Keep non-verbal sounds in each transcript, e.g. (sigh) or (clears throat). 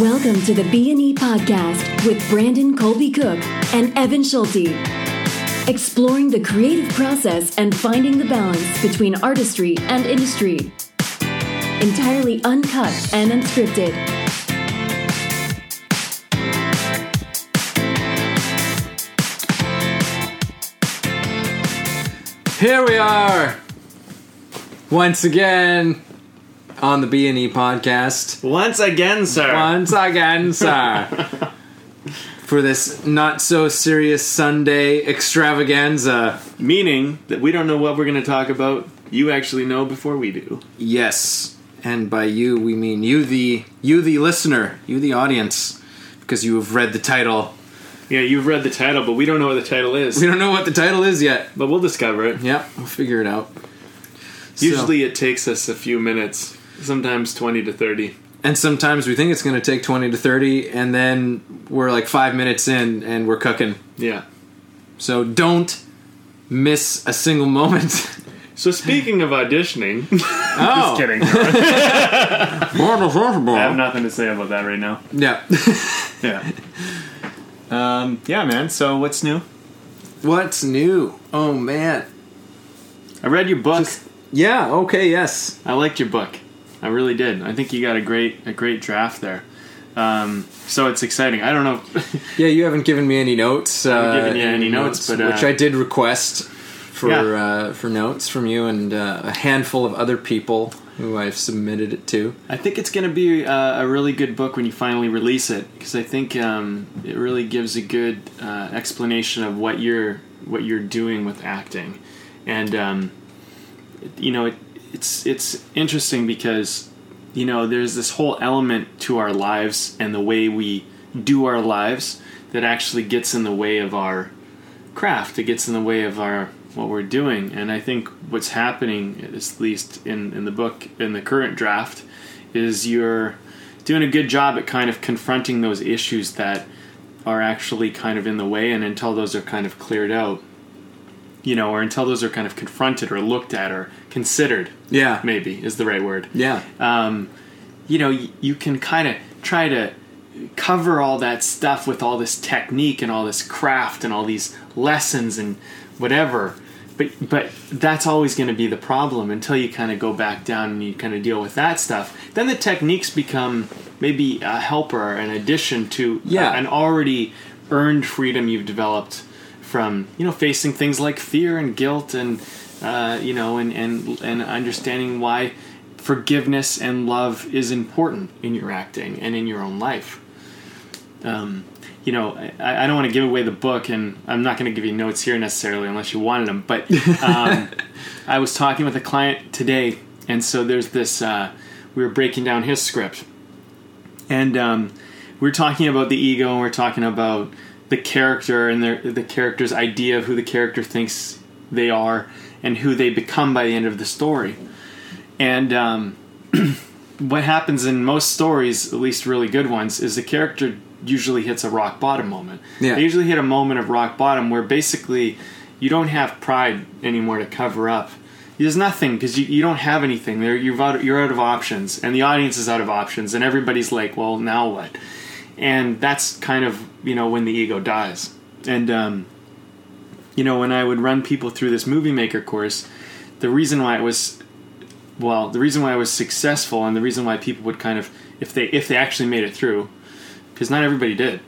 Welcome to the B&E podcast with Brandon Colby Cook and Evan Schulte. Exploring the creative process and finding the balance between artistry and industry. Entirely uncut and unscripted. Here we are once again on the B and E podcast. Once again, sir. Once again, (laughs) sir, for this not so serious Sunday extravaganza. Meaning that we don't know what we're going to talk about. You actually know before we do. Yes, and by you we mean you, the you, the listener, you, the audience, because you have read the title. Yeah, you've read the title, but we don't know what the title is. We don't know what the title is yet. But we'll discover it. Yep, we'll figure it out. So- Usually it takes us a few minutes, sometimes 20 to 30. and sometimes we think it's going to take twenty to thirty, and then we're like five minutes in and we're cooking. Yeah. So don't miss a single moment. So speaking of auditioning, (laughs) Oh, Just kidding. (laughs) I I have nothing to say about that right now. Yeah. (laughs) Yeah. Um, yeah, man. So what's new? What's new? Oh man. I read your book. Yeah. Okay. Yes. I liked your book. I really did. I think you got a great a great draft there. Um, so it's exciting. I don't know. (laughs) Yeah. You haven't given me any notes. haven't uh, given you any notes, but, uh, which I did request for Yeah. uh, for notes from you and uh, a handful of other people who I've submitted it to. I think it's going to be uh, a really good book when you finally release it because I think um, it really gives a good uh, explanation of what you're what you're doing with acting, and um, you know it, it's it's interesting because you know there's this whole element to our lives and the way we do our lives that actually gets in the way of our craft. It gets in the way of our what we're doing, and I think what's happening, at least in in the book in the current draft, is you're doing a good job at kind of confronting those issues that are actually kind of in the way, and until those are kind of cleared out, you know, or until those are kind of confronted or looked at or considered, Yeah. maybe is the right word Yeah. um, you know, y- you can kind of try to cover all that stuff with all this technique and all this craft and all these lessons and whatever. But but that's always going to be the problem until you kind of go back down and you kind of deal with that stuff. Then the techniques become maybe a helper, an addition to Yeah. an already earned freedom you've developed from you know facing things like fear and guilt and uh, you know and and and understanding why forgiveness and love is important in your acting and in your own life. Um, you know, I, I don't want to give away the book, and I'm not going to give you notes here necessarily unless you wanted them. But um, (laughs) I was talking with a client today, and so there's this. Uh, we were breaking down his script, and um, we are talking about the ego, and we are talking about the character and their, the character's idea of who the character thinks they are, and who they become by the end of the story. And um, (clears throat) what happens in most stories, at least really good ones, is the character usually hits a rock bottom moment. Yeah. They usually hit a moment of rock bottom where basically you don't have pride anymore to cover up. There's nothing because you, you don't have anything. There you're out, you're out of options, and the audience is out of options, and everybody's like, "Well, now what?" And that's kind of you know when the ego dies. And um, you know when I would run people through this movie maker course, the reason why it was well, the reason why I was successful and the reason why people would kind of if they if they actually made it through because not everybody did.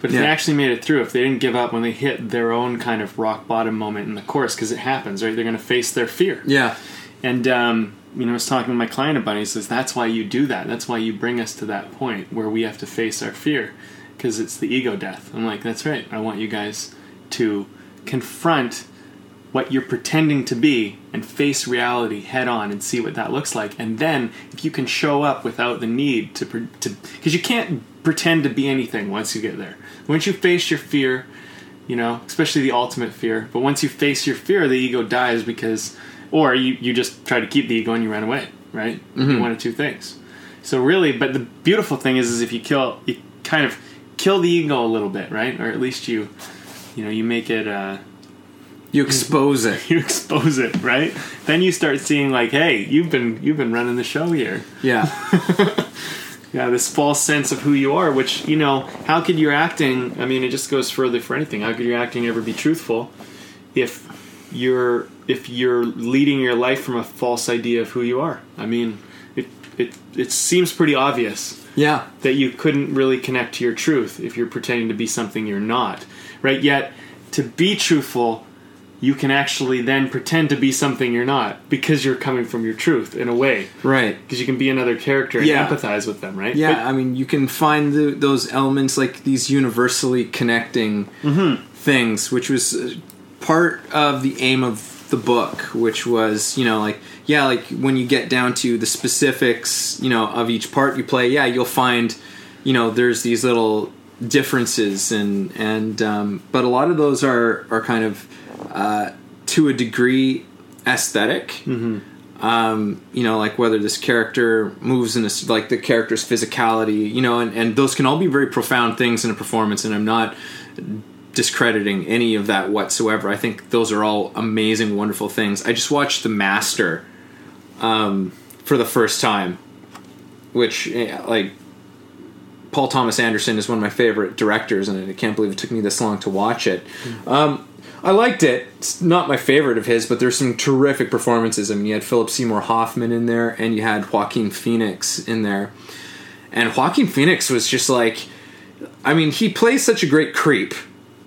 But if they actually made it through, if they didn't give up when they hit their own kind of rock bottom moment in the course, because it happens, right? They're going to face their fear. Yeah. And um, you know, I was talking to my client about it. He says that's why you do that. That's why you bring us to that point where we have to face our fear, because it's the ego death. I'm like, that's right. I want you guys to confront what you're pretending to be and face reality head on and see what that looks like. And then if you can show up without the need to to because you can't pretend to be anything once you get there. Once you face your fear, you know, especially the ultimate fear. But once you face your fear, the ego dies because, or you, you just try to keep the ego and you run away, right? You mm-hmm. One of two things. So really, but the beautiful thing is, is if you kill, you kind of kill the ego a little bit, right? Or at least you, you know, you make it, uh, You expose it. (laughs) you expose it, right? Then you start seeing like, hey, you've been you've been running the show here. Yeah. (laughs) Yeah, this false sense of who you are, which you know, how could your acting? I mean, it just goes further for anything. How could your acting ever be truthful if you're if you're leading your life from a false idea of who you are? I mean, it it it seems pretty obvious Yeah. that you couldn't really connect to your truth if you're pretending to be something you're not, right? Yet to be truthful, you can actually then pretend to be something you're not because you're coming from your truth in a way. Right. Because you can be another character and Yeah. empathize with them, right? Yeah, I mean, you can find the, those elements like these universally connecting mm-hmm. things, which was part of the aim of the book, which was, you know, like, yeah, like when you get down to the specifics, you know, of each part you play, yeah, you'll find, you know, there's these little differences and and um, but a lot of those are are kind of uh, to a degree aesthetic. Um, you know, like whether this character moves in this, like the character's physicality, you know, and, and those can all be very profound things in a performance, and I'm not discrediting any of that whatsoever. I think those are all amazing, wonderful things. I just watched The Master um, for the first time, which, eh, like, Paul Thomas Anderson is one of my favorite directors, and I can't believe it took me this long to watch it. Um, I liked it. It's not my favorite of his, but there's some terrific performances. I mean, you had Philip Seymour Hoffman in there, and you had Joaquin Phoenix in there. And Joaquin Phoenix was just like, I mean, he plays such a great creep,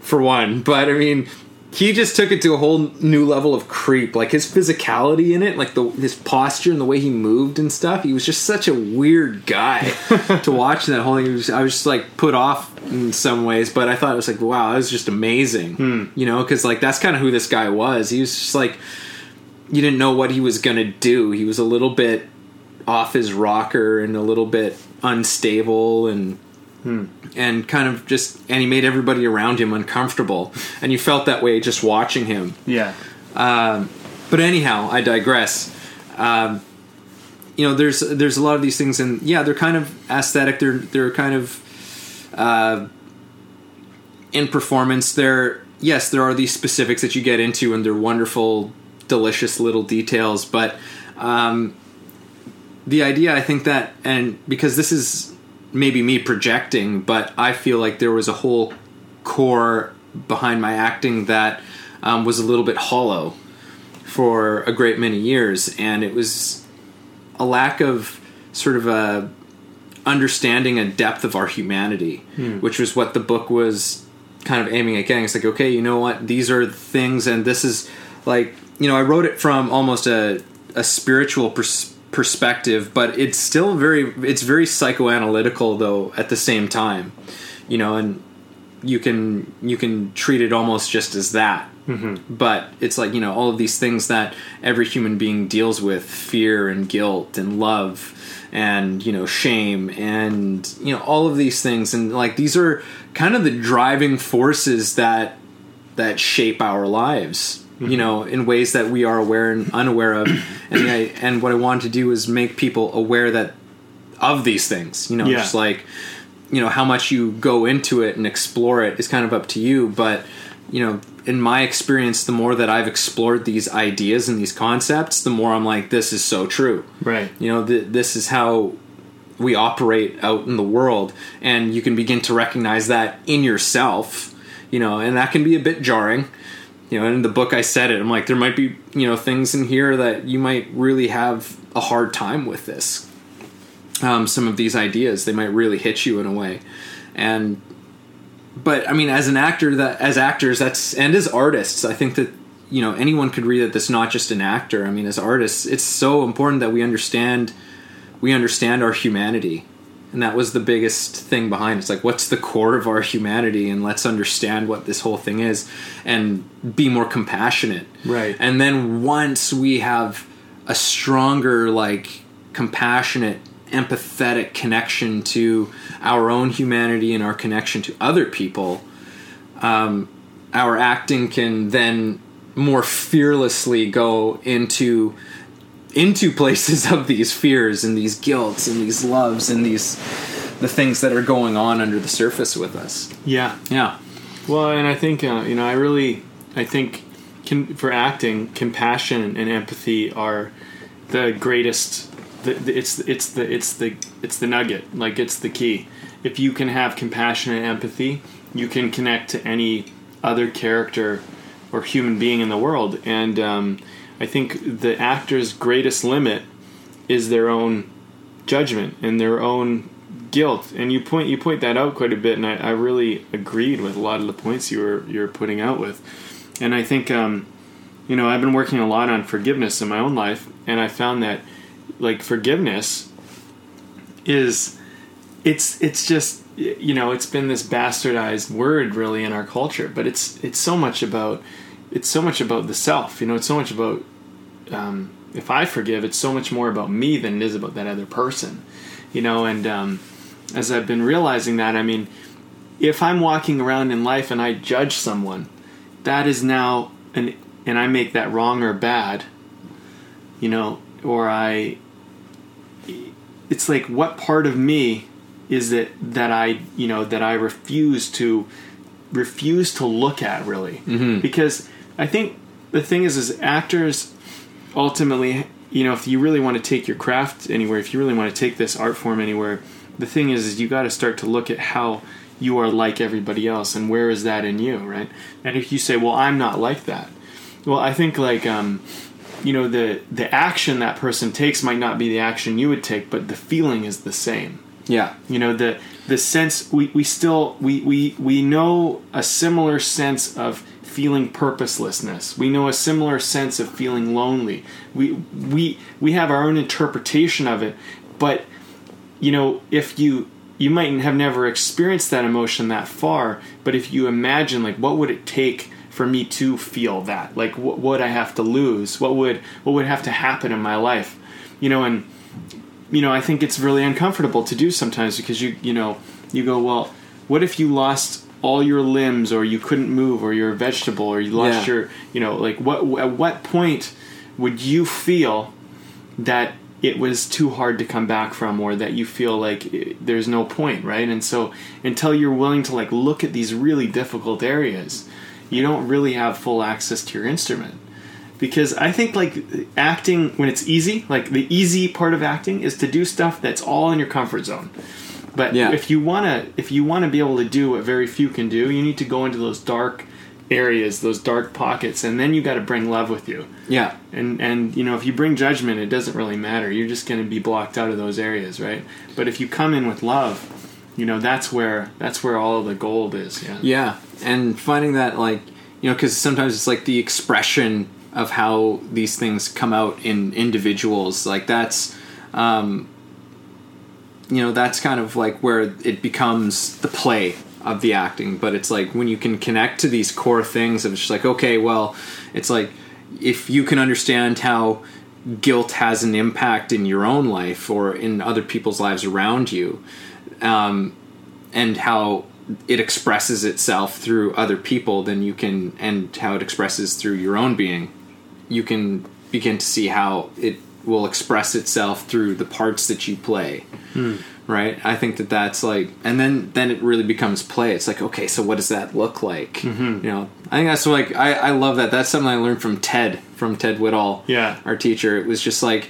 for one, but I mean, he just took it to a whole new level of creep. Like his physicality in it, like the his posture and the way he moved and stuff. He was just such a weird guy (laughs) to watch that whole thing. I was just like put off in some ways, but I thought it was like, wow, that was just amazing. Hmm. You know, because like that's kind of who this guy was. He was just like you didn't know what he was gonna do. He was a little bit off his rocker and a little bit unstable and and kind of just and he made everybody around him uncomfortable. And you felt that way just watching him. Yeah. um, but anyhow i digress. Um, you know there's there's a lot of these things and yeah they're kind of aesthetic. They're they're kind of uh, in performance. There yes there are these specifics that you get into and they're wonderful delicious little details. But um, the idea i think that and because this is maybe me projecting but i feel like there was a whole core behind my acting that um, was a little bit hollow for a great many years. And it was a lack of sort of a understanding a depth of our humanity which was what the book was kind of aiming at getting. It's like okay you know what? These are things and this is like you know i wrote it from almost a, a spiritual pers- perspective but it's still very it's very psychoanalytical though at the same time you know and you can you can treat it almost just as that. Mm-hmm. But it's like you know all of these things that every human being deals with fear and guilt and love and you know shame and you know all of these things. And like these are kind of the driving forces that that shape our lives you know in ways that we are aware and unaware of. And I, and what I wanted to do is make people aware that of these things you know Yeah. just like you know how much you go into it and explore it is kind of up to you. But you know in my experience the more that i've explored these ideas and these concepts the more i'm like this is so true. Right. you know th- this is how we operate out in the world. And you can begin to recognize that in yourself you know and that can be a bit jarring you know in the book i said it i'm like there might be you know things in here that you might really have a hard time with this. Um, some of these ideas they might really hit you in a way. And but i mean as an actor that as actors that's and as artists i think that you know anyone could read that that's not just an actor. I mean as artists it's so important that we understand we understand our humanity and that was the biggest thing behind it. it's like what's the core of our humanity and let's understand what this whole thing is and be more compassionate Right. and then once we have a stronger like compassionate empathetic connection to our own humanity and our connection to other people um, our acting can then more fearlessly go into into (laughs) places of these fears and these guilts and these loves and these the things that are going on under the surface with us Yeah. yeah Well, and I think uh, you know, I really, I think, can, for acting, compassion and empathy are the greatest, the, the, it's it's the it's the it's the nugget. Like it's the key. If you can have compassion and empathy, you can connect to any other character or human being in the world. And um, I think the actor's greatest limit is their own judgment and their own guilt. And you point you point that out quite a bit, and I, I really agreed with a lot of the points you were you were putting out with. And I think um, you know I've been working a lot on forgiveness in my own life, and I found that like forgiveness is it's it's just you know it's been this bastardized word really in our culture but it's it's so much about it's so much about the self you know it's so much about um, if i forgive it's so much more about me than it is about that other person you know and um, as i've been realizing that i mean if i'm walking around in life and i judge someone that is now an and i make that wrong or bad you know or i it's like what part of me is it that I you know that I refuse to refuse to look at really Mm-hmm. because I think the thing is is actors ultimately you know if you really want to take your craft anywhere if you really want to take this art form anywhere the thing is is you got to start to look at how you are like everybody else and where is that in you right and if you say well I'm not like that well I think like um you know the the action that person takes might not be the action you would take but the feeling is the same Yeah. you know the the sense we, we still we, we we know a similar sense of feeling purposelessness. We know a similar sense of feeling lonely. We we we have our own interpretation of it but you know if you you might have never experienced that emotion that far but if you imagine like what would it take for me to feel that? Like what would i have to lose? What would what would have to happen in my life? You know and you know, I think it's really uncomfortable to do sometimes because you, you know, you go, well, what if you lost all your limbs or you couldn't move or you're a vegetable or you lost Yeah. your, you know, like what, at what point would you feel that it was too hard to come back from or that you feel like eh, there's no point, right? And so until you're willing to like look at these really difficult areas, you don't really have full access to your instrument because I think like acting when it's easy, like the easy part of acting is to do stuff that's all in your comfort zone. But Yeah. if you wanna if you wanna be able to do what very few can do, you need to go into those dark areas, those dark pockets, and then you got to bring love with you. Yeah. And and you know if you bring judgment, it doesn't really matter. You're just going to be blocked out of those areas, right? But if you come in with love, you know that's where that's where all of the gold is. Yeah. Yeah, and finding that like you know because sometimes it's like the expression of how these things come out in individuals like that's um you know that's kind of like where it becomes the play of the acting. But it's like when you can connect to these core things it's just like okay well it's like if you can understand how guilt has an impact in your own life or in other people's lives around you um, and how it expresses itself through other people then you can and how it expresses through your own being you can begin to see how it will express itself through the parts that you play. Hmm. Right? I think that that's like and then then it really becomes play. It's like okay so what does that look like? Mm-hmm. You know i think that's like I, I love that. That's something i learned from ted from ted Whittall Yeah. our teacher. It was just like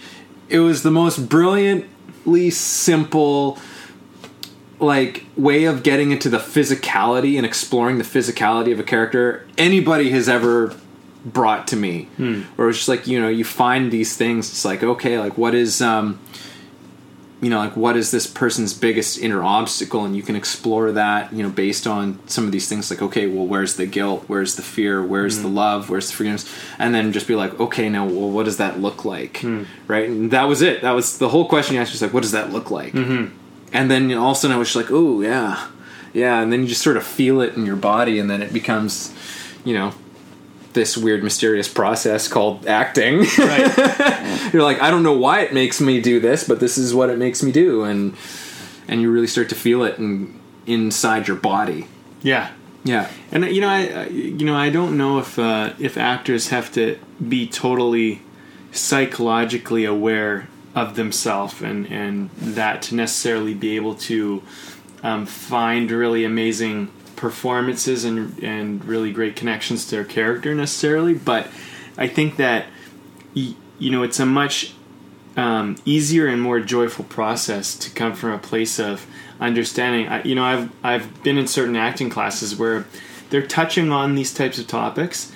it was the most brilliantly simple like way of getting into the physicality and exploring the physicality of a character anybody has ever brought to me. Hmm. Where it's just like you know you find these things it's like okay like what is um you know like what is this person's biggest inner obstacle? And you can explore that you know based on some of these things like okay well where's the guilt? Where's the fear? Where's the hmm. love? Where's the forgiveness? And then just be like okay now well what does that look like? Hmm. Right? And that was it. That was the whole question you asked was like what does that look like? Mm-hmm. And then all of a sudden I was just like, oh yeah, yeah, and then you just sort of feel it in your body, and then it becomes, you know, this weird mysterious process called acting. (laughs) Right. You're like, I don't know why it makes me do this, but this is what it makes me do, and and you really start to feel it in, inside your body. yeah. Yeah, And you know, I I- you know, I don't know if uh, if actors have to be totally psychologically aware of themselves and and that to necessarily be able to um, find really amazing performances and and really great connections to their character necessarily. But I think that you know, it's a much um, easier and more joyful process to come from a place of understanding. I, you know, I've I've been in certain acting classes where they're touching on these types of topics,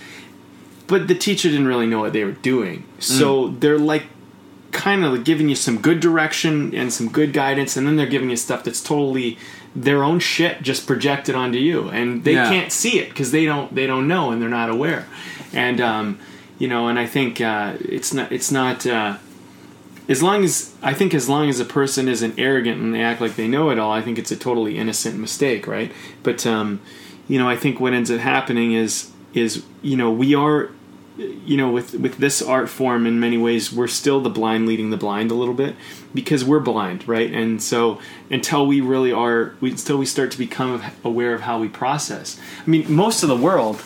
but the teacher didn't really know what they were doing. So they're like kind of giving you some good direction and some good guidance, and then they're giving you stuff that's totally their own shit just projected onto you, and they Yeah. can't see it because they don't they don't know and they're not aware, and um, you know, and I think uh, it's not it's not. Uh, as long as I think as long as a person isn't arrogant and they act like they know it all, I think it's a totally innocent mistake, right? But um, you know, I think what ends up happening is is you know we are you know with with this art form in many ways we're still the blind leading the blind a little bit because we're blind right? And so until we really are we until we start to become aware of how we process. I mean most of the world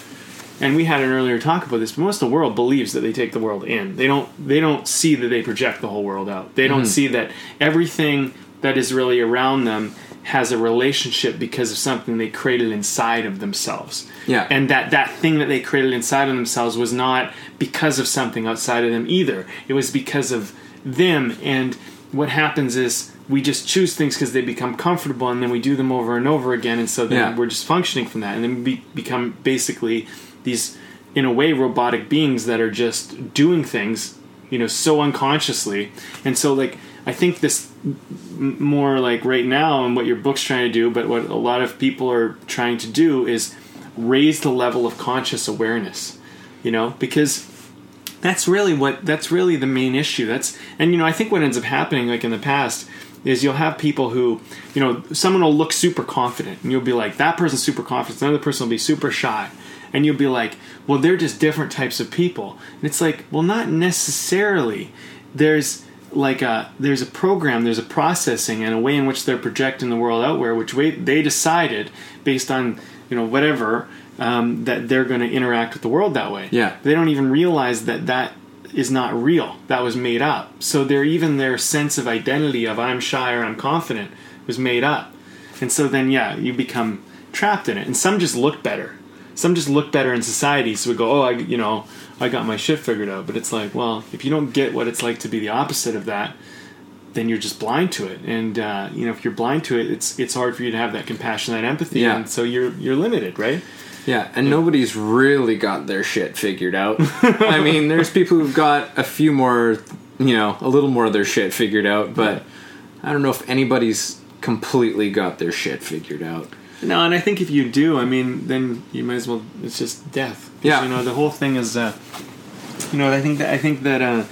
and we had an earlier talk about this but most of the world believes that they take the world in. They don't they don't see that they project the whole world out. They don't mm-hmm. see that everything that is really around them has a relationship because of something they created inside of themselves. Yeah. and that that thing that they created inside of themselves was not because of something outside of them either. It was because of them and what happens is we just choose things because they become comfortable and then we do them over and over again and so then Yeah. we're just functioning from that. And then we become basically these in a way robotic beings that are just doing things you know so unconsciously. And so like i think this m- more like right now and what your book's trying to do but what a lot of people are trying to do is raise the level of conscious awareness you know? Because that's really what that's really the main issue. That's and you know i think what ends up happening like in the past is you'll have people who you know someone will look super confident and you'll be like that person's super confident. Another person will be super shy. And you'll be like well they're just different types of people. And it's like well not necessarily. There's like a there's a program there's a processing and a way in which they're projecting the world out where which way they decided based on you know whatever um, that they're going to interact with the world that way. Yeah. they don't even realize that that is not real. That was made up. So their even their sense of identity of i'm shy or i'm confident was made up. And so then yeah you become trapped in it. And some just look better. Some just look better in society. So we go oh i you know i got my shit figured out. But it's like well if you don't get what it's like to be the opposite of that then you're just blind to it. And uh, you know if you're blind to it it's it's hard for you to have that compassion that empathy. Yeah. and so you're you're limited right Yeah, and nobody's really got their shit figured out. (laughs) I mean, there's people who've got a few more, you know, a little more of their shit figured out, but I don't know if anybody's completely got their shit figured out. No, and I think if you do, I mean, then you might as well. It's just death. Yeah. you know, the whole thing is. Uh, you know, I think that I think that uh,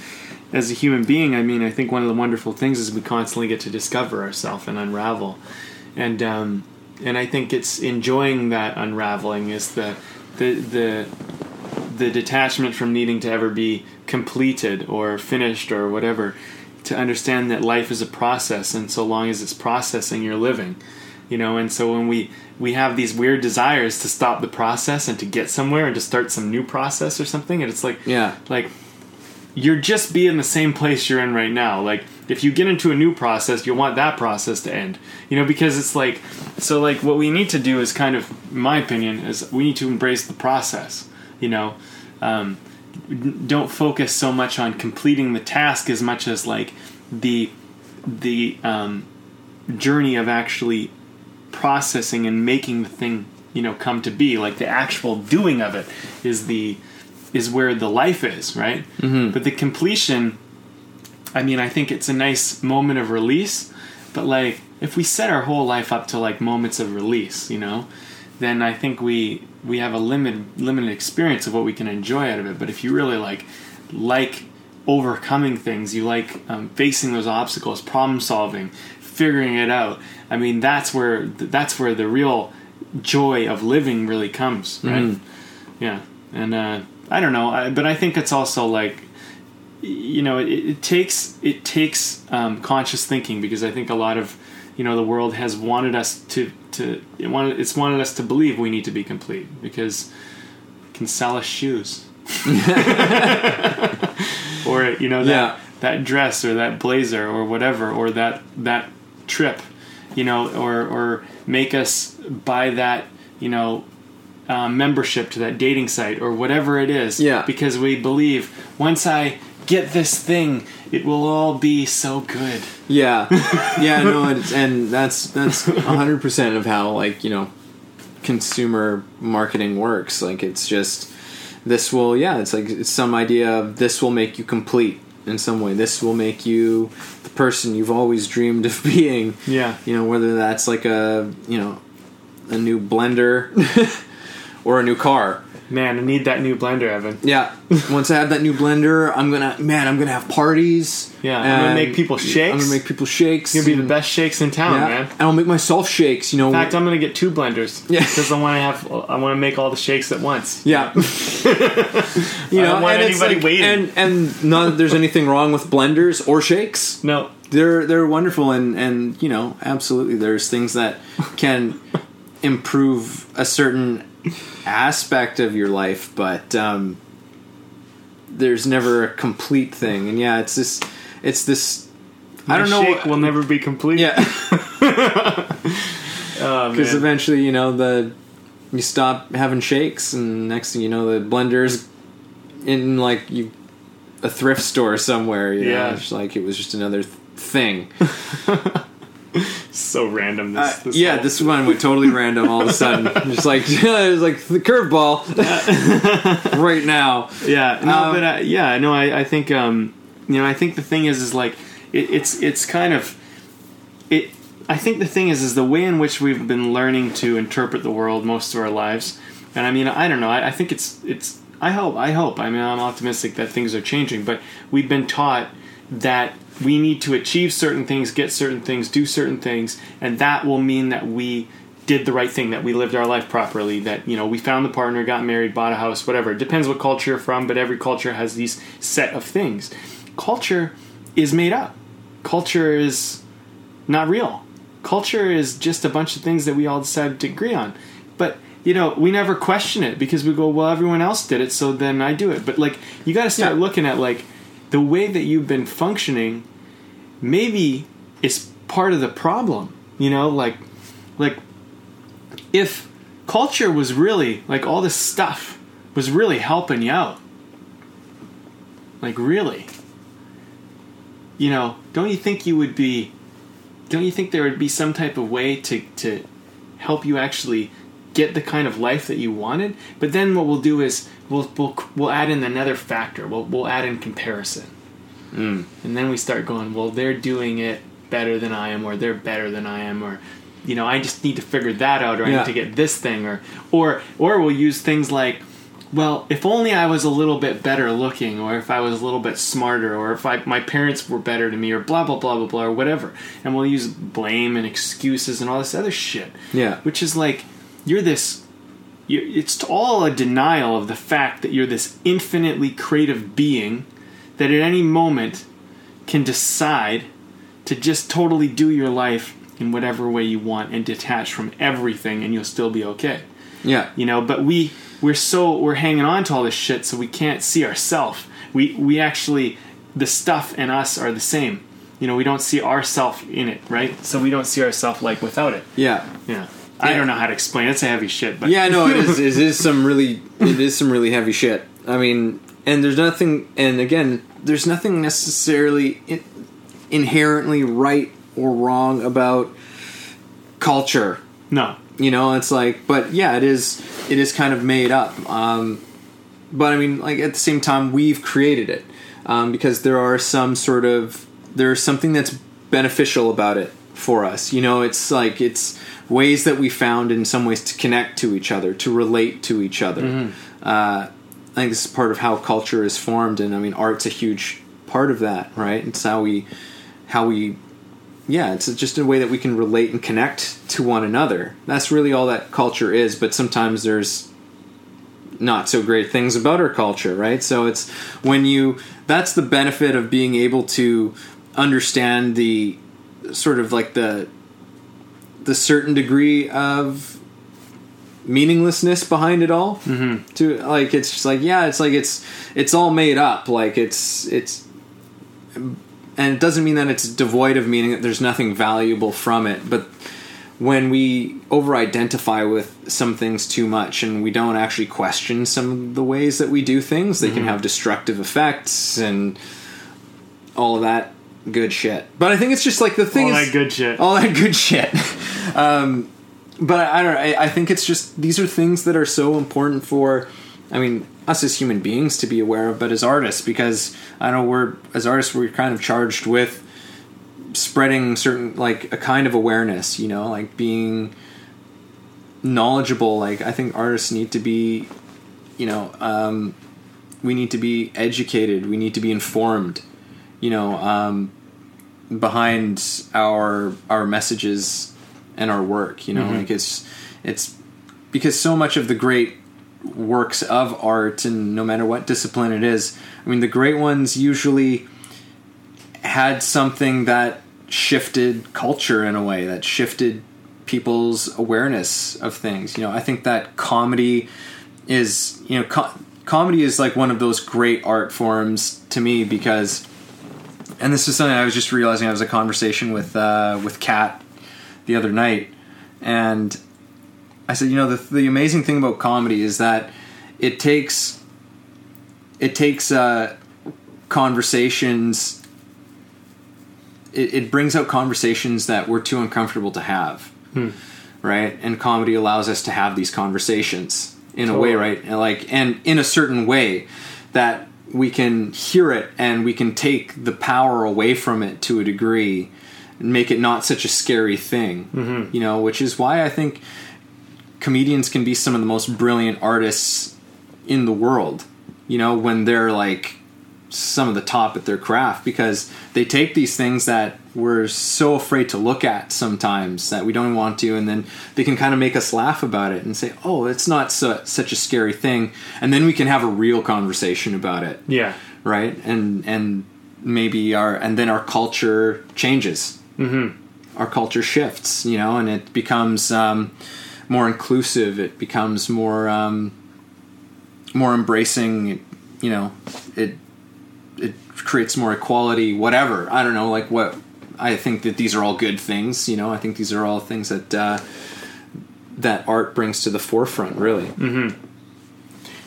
as a human being, I mean, I think one of the wonderful things is we constantly get to discover ourselves and unravel, and um, and I think it's enjoying that unraveling is the the the the detachment from needing to ever be completed or finished or whatever to understand that life is a process and so long as it's processing you're living you know and so when we we have these weird desires to stop the process and to get somewhere and to start some new process or something and it's like Yeah. like you're just be in the same place you're in right now like if you get into a new process you'll want that process to end. You know because it's like so like what we need to do is kind of in my opinion is we need to embrace the process you know? Um, don't focus so much on completing the task as much as like the the um, journey of actually processing and making the thing you know come to be. Like the actual doing of it is the is where the life is right? Mm-hmm. but the completion i mean i think it's a nice moment of release but like if we set our whole life up to like moments of release you know then i think we we have a limited limited experience of what we can enjoy out of it. But if you really like like overcoming things you like um, facing those obstacles problem solving figuring it out i mean that's where that's where the real joy of living really comes right? Yeah. And uh, i don't know. I, but i think it's also like you know it, it takes it takes um, conscious thinking because i think a lot of you know the world has wanted us to to it wanted it's wanted us to believe we need to be complete because it can sell us shoes (laughs) or you know that Yeah. that dress or that blazer or whatever or that that trip you know or or make us buy that you know um, membership to that dating site or whatever it is Yeah. because we believe once i get this thing. It will all be so good. Yeah, (laughs) yeah, no, and, and that's that's hundred percent of how like you know consumer marketing works. Like it's just this will yeah, it's like it's some idea of this will make you complete in some way. This will make you the person you've always dreamed of (laughs) being. Yeah. you know whether that's like a you know a new blender (laughs) or a new car. Man, I need that new blender, Evan. Yeah. Once I have that new blender, I'm gonna man, I'm gonna have parties. Yeah, I'm gonna make people shakes. I'm gonna make people shakes. Gonna be the best shakes in town, Yeah, man. and I'll make myself shakes. You know. In fact, I'm gonna get two blenders. Yeah. because I want to have. I want to make all the shakes at once. yeah. (laughs) you know, don't want and anybody like- waiting. And and not that there's anything wrong with blenders or shakes. No, They're they're wonderful, and and you know, absolutely, there's things that can improve a certain aspect of your life, but um, there's never a complete thing. And yeah, it's this, it's this. I don't know. Shake will never be complete. yeah. (laughs) oh, because man. eventually you know the you stop having shakes and next thing you know the blenders in like you a thrift store somewhere Yeah. know, it's like it was just another th- thing (laughs) (laughs) so random. This, Uh, this yeah this one went totally (laughs) random all of a sudden just like (laughs) it was like the curveball right now Yeah, no, Um, but uh, yeah, no, I, I think um, you know, I think the thing is, is like it, it's it's kind of it. I think the thing is, is the way in which we've been learning to interpret the world most of our lives, and I mean, I don't know, I, I think it's it's. I hope, I hope. I mean, I'm optimistic that things are changing, but we've been taught that we need to achieve certain things, get certain things, do certain things, and that will mean that we did the right thing, that we lived our life properly, that you know we found the partner, got married, bought a house, whatever. It depends what culture you're from, but every culture has these set of things. Culture is made up. Culture is not real. Culture is just a bunch of things that we all decided to agree on. But you know, we never question it because we go, well, everyone else did it, so then I do it. But like, you got to start Yeah. looking at like the way that you've been functioning. Maybe is part of the problem. You know, like, like if culture was really like all this stuff was really helping you out, like really, you know, don't you think you would be? Don't you think there would be some type of way to to help you actually get the kind of life that you wanted? But then what we'll do is we'll we'll we'll add in another factor. We'll we'll add in comparison, mm. and then we start going, well, they're doing it better than I am, or they're better than I am, or you know, I just need to figure that out, or I Yeah. need to get this thing, or or or we'll use things like well, if only I was a little bit better looking, or if I was a little bit smarter, or if I, my parents were better to me, or blah blah blah blah blah, or whatever. And we'll use blame and excuses and all this other shit. Yeah. Which is like, you're this. You, it's all a denial of the fact that you're this infinitely creative being that at any moment can decide to just totally do your life in whatever way you want and detach from everything, and you'll still be okay. Yeah. You know but we we're so we're hanging on to all this shit so we can't see ourself. We we actually the stuff and us are the same. You know we don't see ourself in it right? So we don't see ourself like without it. Yeah. Yeah i don't know how to explain it. it's a heavy shit but Yeah, no, it is. (laughs) It is some really, it is some really heavy shit. I mean, and there's nothing, and again, there's nothing necessarily in, inherently right or wrong about culture. no You know, it's like, but yeah, it is. It is kind of made up. Um, but I mean, like at the same time, we've created it um, because there are some sort of there's something that's beneficial about it for us. You know, it's like it's ways that we found in some ways to connect to each other, to relate to each other. Uh, I think this is part of how culture is formed, and I mean, art's a huge part of that, right? It's how we how we yeah, it's just a way that we can relate and connect to one another. That's really all that culture is, but sometimes there's not so great things about our culture, right? So it's when you that's the benefit of being able to understand the sort of like the the certain degree of meaninglessness behind it all. Mm-hmm. To like, it's just like yeah, it's like it's it's all made up. Like it's it's and it doesn't mean that it's devoid of meaning that there's nothing valuable from it but when we over identify with some things too much and we don't actually question some of the ways that we do things, they Mm-hmm. can have destructive effects and all of that good shit. But I think it's just like the thing All is that good shit. all that good shit. (laughs) um, but I don't know. I, I think it's just these are things that are so important for. I mean, us as human beings to be aware of, but as artists, because I know we're as artists we're kind of charged with spreading certain like a kind of awareness. You know, like being knowledgeable. Like I think artists need to be, you know, um, we need to be educated. We need to be informed. You know, um, behind our our messages and our work. You know, like it's it's because so much of the great works of art, and no matter what discipline it is, I mean, the great ones usually had something that shifted culture in a way that shifted people's awareness of things. You know, I think that comedy is you know co- comedy is like one of those great art forms to me because and this is something I was just realizing. I was a conversation with uh, with Kat the other night. And I said you know the the amazing thing about comedy is that it takes it takes uh, conversations it, it brings out conversations that we're too uncomfortable to have. Right? And comedy allows us to have these conversations in a way right? And like and in a certain way that we can hear it and we can take the power away from it to a degree and make it not such a scary thing mm-hmm. you know which is why i think comedians can be some of the most brilliant artists in the world you know when they're like some of the top at their craft because they take these things that we're so afraid to look at sometimes that we don't want to and then they can kind of make us laugh about it and say oh it's not so, such a scary thing and then we can have a real conversation about it Yeah. right and and maybe our and then our culture changes mm-hmm. our culture shifts you know and it becomes um, more inclusive it becomes more um, more embracing you know it it creates more equality whatever i don't know like what i think that these are all good things you know i think these are all things that uh, that art brings to the forefront really Mm-hmm.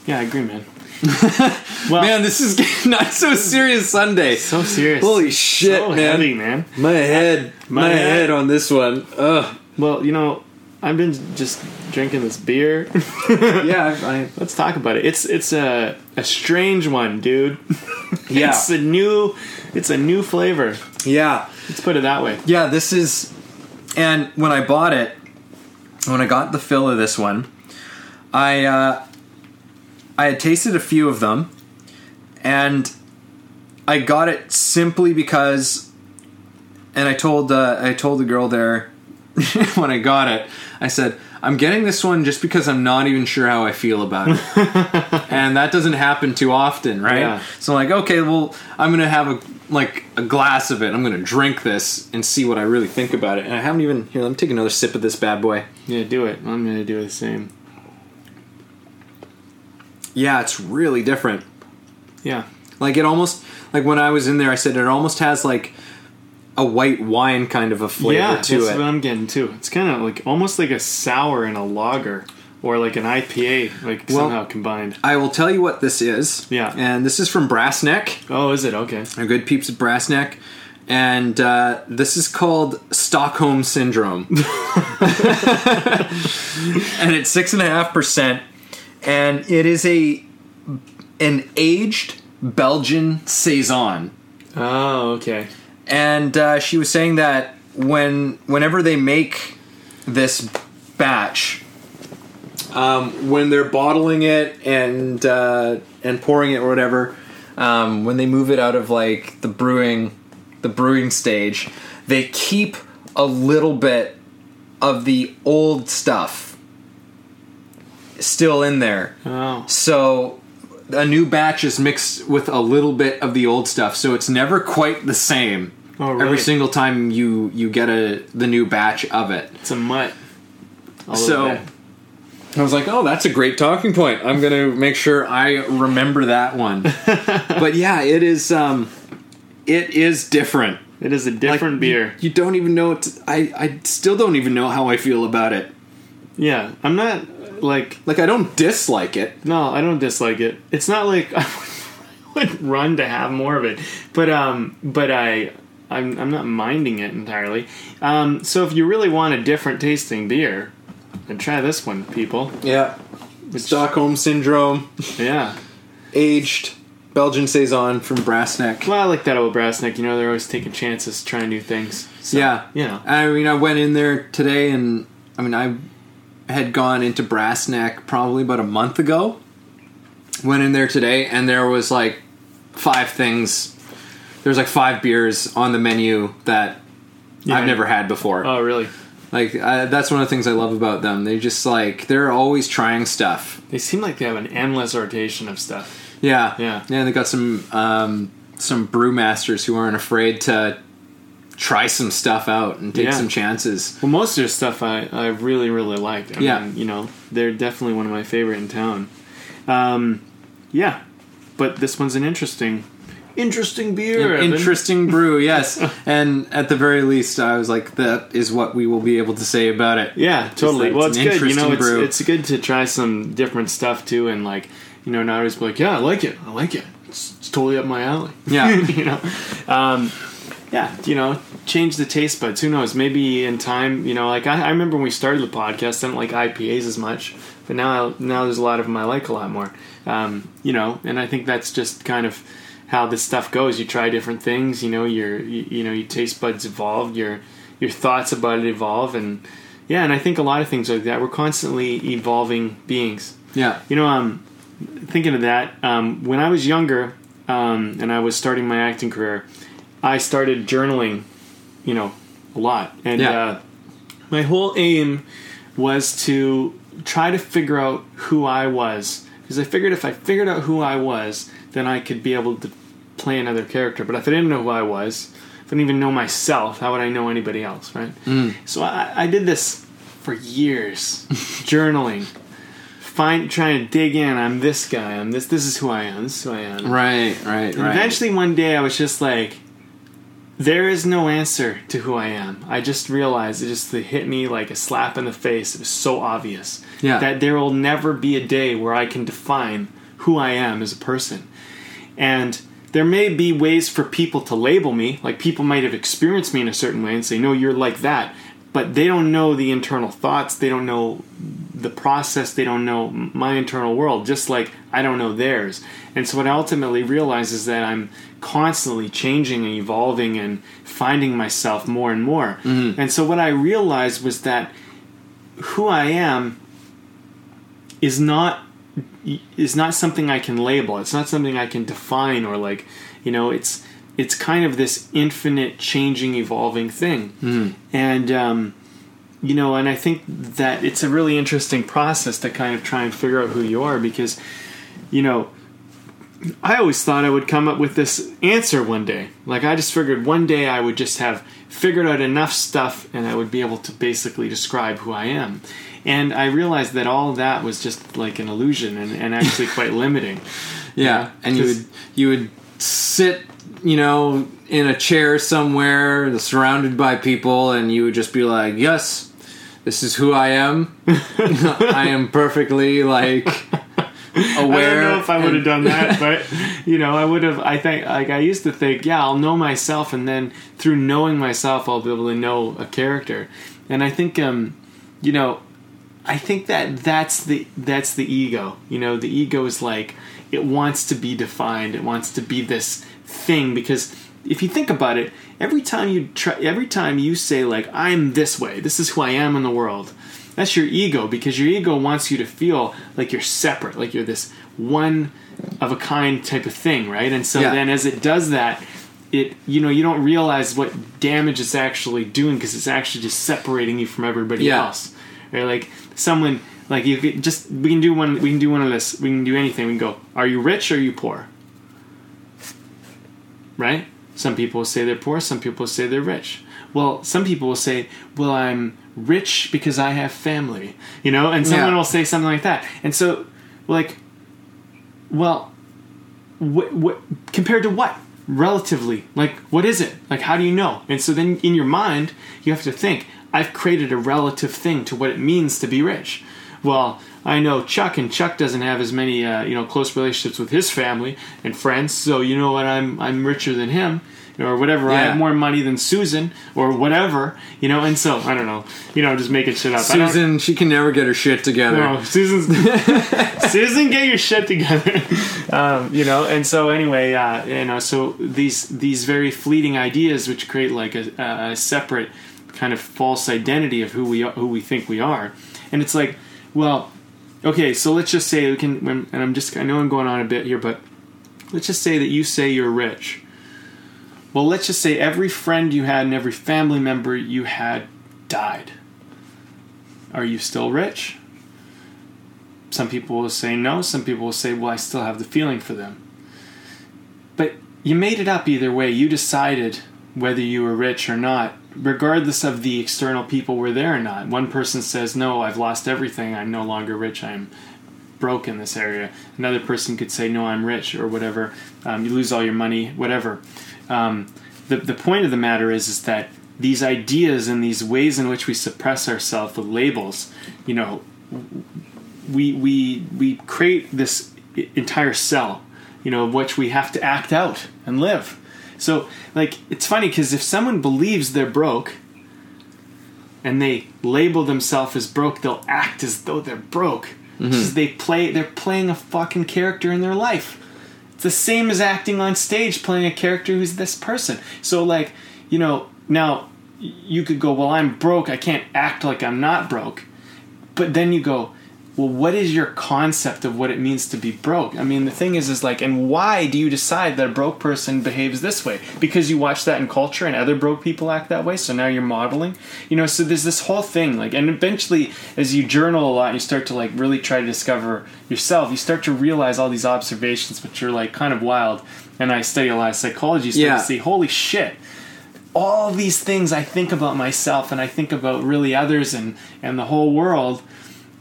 Yeah, I agree, man. (laughs) well, man this is (laughs) not so serious sunday so serious. Holy shit, so man. heavy, man. My head, my, My head. head. on this one. Ugh. Well, you know, I've been just drinking this beer. (laughs) Yeah, I, (laughs) Let's talk about it. It's it's a a strange one, dude. (laughs) Yeah. it's a new it's a new flavor. yeah, Let's put it that way. yeah. This is, and when I bought it, when I got the fill of this one, I uh, I had tasted a few of them, and I got it simply because, and I told uh, I told the girl there (laughs) when I got it, I said. I'm getting this one just because I'm not even sure how I feel about it. (laughs) and that doesn't happen too often, right? Yeah. So I'm like, okay, well, I'm gonna have a like a glass of it. I'm gonna drink this and see what I really think about it. And I haven't even here. Let me take another sip of this bad boy. Yeah, do it. I'm gonna do the same. Yeah, it's really different. Yeah. Like it almost like when I was in there, I said it almost has like a white wine kind of a flavor yeah, to that's it. what I'm getting too. It's kind of like almost like a sour in a lager or like an IPA, like Well- somehow combined. I will tell you what this is. Yeah. and this is from Brass Neck. Oh, is it okay? A good peeps at Brass Neck. And uh, this is called Stockholm Syndrome. (laughs) (laughs) and it's six and a half percent. And it is a an aged Belgian Saison. Oh, okay. And uh, she was saying that when whenever they make this batch, um, when they're bottling it and uh, and pouring it or whatever, um, when they move it out of like the brewing the brewing stage, they keep a little bit of the old stuff still in there. Oh, So a new batch is mixed with a little bit of the old stuff, so it's never quite the same. Oh, really? Every single time you you get a the new batch of it. it's a mutt. So. I was like, "Oh, that's a great talking point. I'm going to make sure I remember that one." (laughs) but yeah, it is um it is different. It is a different Like, beer. You, you don't even know it. I I still don't even know how I feel about it. Yeah, I'm not like Like I don't dislike it. no, I don't dislike it. It's not like (laughs) I would run to have more of it, but um, but I. I'm, I'm not minding it entirely. Um, so if you really want a different tasting beer, then try this one, people. Yeah. Stockholm syndrome, Yeah. aged Belgian saison from Brassneck. Well, I like that old Brassneck. You know, they're always taking chances, trying new things. So, yeah, You know. I mean, I went in there today, and I mean, I had gone into Brassneck probably about a month ago. Went in there today, and there was like five things. There was like five beers on the menu that Yeah. I've never had before. Oh, really? Like uh, that's one of the things I love about them. They just like they're always trying stuff. They seem like they have an endless rotation of stuff. Yeah, Yeah. yeah. They got some um, some brewmasters who aren't afraid to try some stuff out and take Yeah. some chances. Well, most of their stuff I, I really, really liked. I Yeah. mean, you know, they're definitely one of my favorite in town. Um, yeah. But this one's an interesting, interesting beer. An interesting (laughs) brew, yes. and at the very least, I was like, that is what we will be able to say about it. Yeah, totally. Well, it's it's, good. You know, it's, brew. it's good to try some different stuff too, and like, you know, not always be like, yeah, I like it. I like it. It's, it's totally up my alley. (laughs) Yeah. (laughs) you know, um, yeah, you know, change the taste buds. Who knows? Maybe in time, you know, like I, I remember when we started the podcast, I didn't like IPAs as much, but now I, now there's a lot of them I like a lot more. Um, you know, and I think that's just kind of how this stuff goes. You try different things. You know, your you, you know your taste buds evolve. Your your thoughts about it evolve, and yeah, and I think a lot of things like that. We're constantly evolving beings. Yeah. You know, um, thinking of that, um, when I was younger um, and I was starting my acting career, I started journaling, you know, a lot. And Yeah. uh, my whole aim was to try to figure out who I was. Because I figured if I figured out who I was, then I could be able to play another character. But if I didn't know who I was, if I didn't even know myself, how would I know anybody else, right? Mm. So I, I did this for years, (laughs) journaling, find trying to dig in. I'm this guy. I'm this. This is who I am. This is who I am. Right, right, And right. eventually, one day, I was just like, there is no answer to who I am. I just realized it just hit me like a slap in the face. It was so obvious Yeah. that there will never be a day where I can define who I am as a person. And there may be ways for people to label me, like people might have experienced me in a certain way and say, no, you're like that. But they don't know the internal thoughts, they don't know the process, they don't know my internal world, just like I don't know theirs. And so what I ultimately realize is that I'm constantly changing and evolving and finding myself more and more. Mm-hmm. And so what I realized was that who I am is not is not something I can label. It's not something I can define or like, you know, it's it's kind of this infinite, changing, evolving thing. And um, you know, and I think that it's a really interesting process to kind of try and figure out who you are because, you know, I always thought I would come up with this answer one day. Like I just figured one day I would just have figured out enough stuff and I would be able to basically describe who I am. And I realized that all that was just like an illusion and, and actually quite (laughs) limiting. Yeah, and you would you would sit, you know, in a chair somewhere, surrounded by people, and you would just be like, "Yes, this is who I am. (laughs) I am perfectly like aware." I don't know if I would have done that, (laughs) but you know, I would have. I think, like, I used to think, yeah, I'll know myself, and then through knowing myself, I'll be able to know a character. And I think, um, you know, I think that that's the that's the ego. You know, the ego is like it wants to be defined. It wants to be this thing because if you think about it, every time you try, every time you say like I'm this way, this is who I am in the world. That's your ego because your ego wants you to feel like you're separate, like you're this one of a kind type of thing, right? And so Yeah. then as it does that, it you know you don't realize what damage it's actually doing because it's actually just separating you from everybody Yeah. else. Right? Like someone like you could just we can do one we can do one of this. We can do anything. We can go are you rich or are you poor? Right? Some people will say they're poor some people will say they're rich. Well some people will say well i'm rich because i have family you know? And someone Yeah. will say something like that. And so like well what, what compared to what? Relatively. Like what is it? Like how do you know? And so then in your mind you have to think i've created a relative thing to what it means to be rich. Well i know chuck and chuck doesn't have as many uh, you know close relationships with his family and friends so you know what i'm i'm richer than him or whatever. I have more money than susan or whatever you know and so i don't know. You know just making shit up. Susan, she can never get her shit together. no, Susan's (laughs) Susan, get your shit together. Um, you know, and so anyway, uh, you know, so these these very fleeting ideas, which create like a, a separate kind of false identity of who we are, who we think we are, and it's like, well, okay, so let's just say we can, and I'm just, I know I'm going on a bit here, but let's just say that you say you're rich. Well, let's just say every friend you had and every family member you had died. Are you still rich? Some people will say no, some people will say, well, I still have the feeling for them. But you made it up either way. You decided whether you were rich or not, regardless of the external people were there or not. One person says, no, I've lost everything, I'm no longer rich, I'm broke in this area. Another person could say, no, I'm rich, or whatever. Um, you lose all your money, whatever. Um, the, the point of the matter is, is that these ideas and these ways in which we suppress ourselves the labels, you know, we we we create this entire cell, you know, of which we have to act out and live. So, like, it's funny because if someone believes they're broke and they label themselves as broke, they'll act as though they're broke. Mm-hmm. Because they play, they're playing a fucking character in their life. It's the same as acting on stage, playing a character who's this person. So, like, you know, now you could go, well, I'm broke. I can't act like I'm not broke. But then you go, well, what is your concept of what it means to be broke? I mean, the thing is, is like, and why do you decide that a broke person behaves this way? Because you watch that in culture and other broke people act that way, so now you're modeling. You know, so there's this whole thing, like, and eventually, as you journal a lot and you start to, like, really try to discover yourself, you start to realize all these observations, which are, like, kind of wild. And I study a lot of psychology, so Yeah. to see, holy shit, all these things I think about myself and I think about really others and, and the whole world,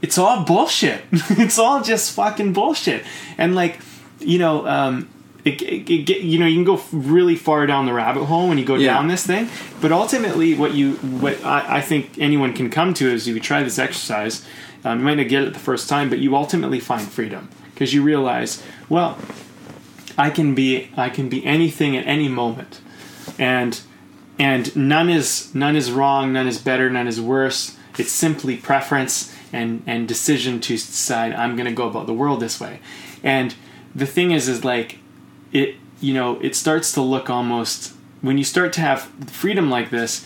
it's all bullshit. (laughs) it's all just fucking bullshit. And like, you know, um, it, it, it, you know, you can go really far down the rabbit hole when you go Yeah. down this thing. But ultimately, what you, what I, I think anyone can come to is if you try this exercise, um, you might not get it the first time, but you ultimately find freedom because you realize, well, I can be, I can be anything at any moment, and and none is none is wrong, none is better, none is worse. It's simply preference and and decision to decide I'm going to go about the world this way. And the thing is, is like it you know it starts to look almost when you start to have freedom like this.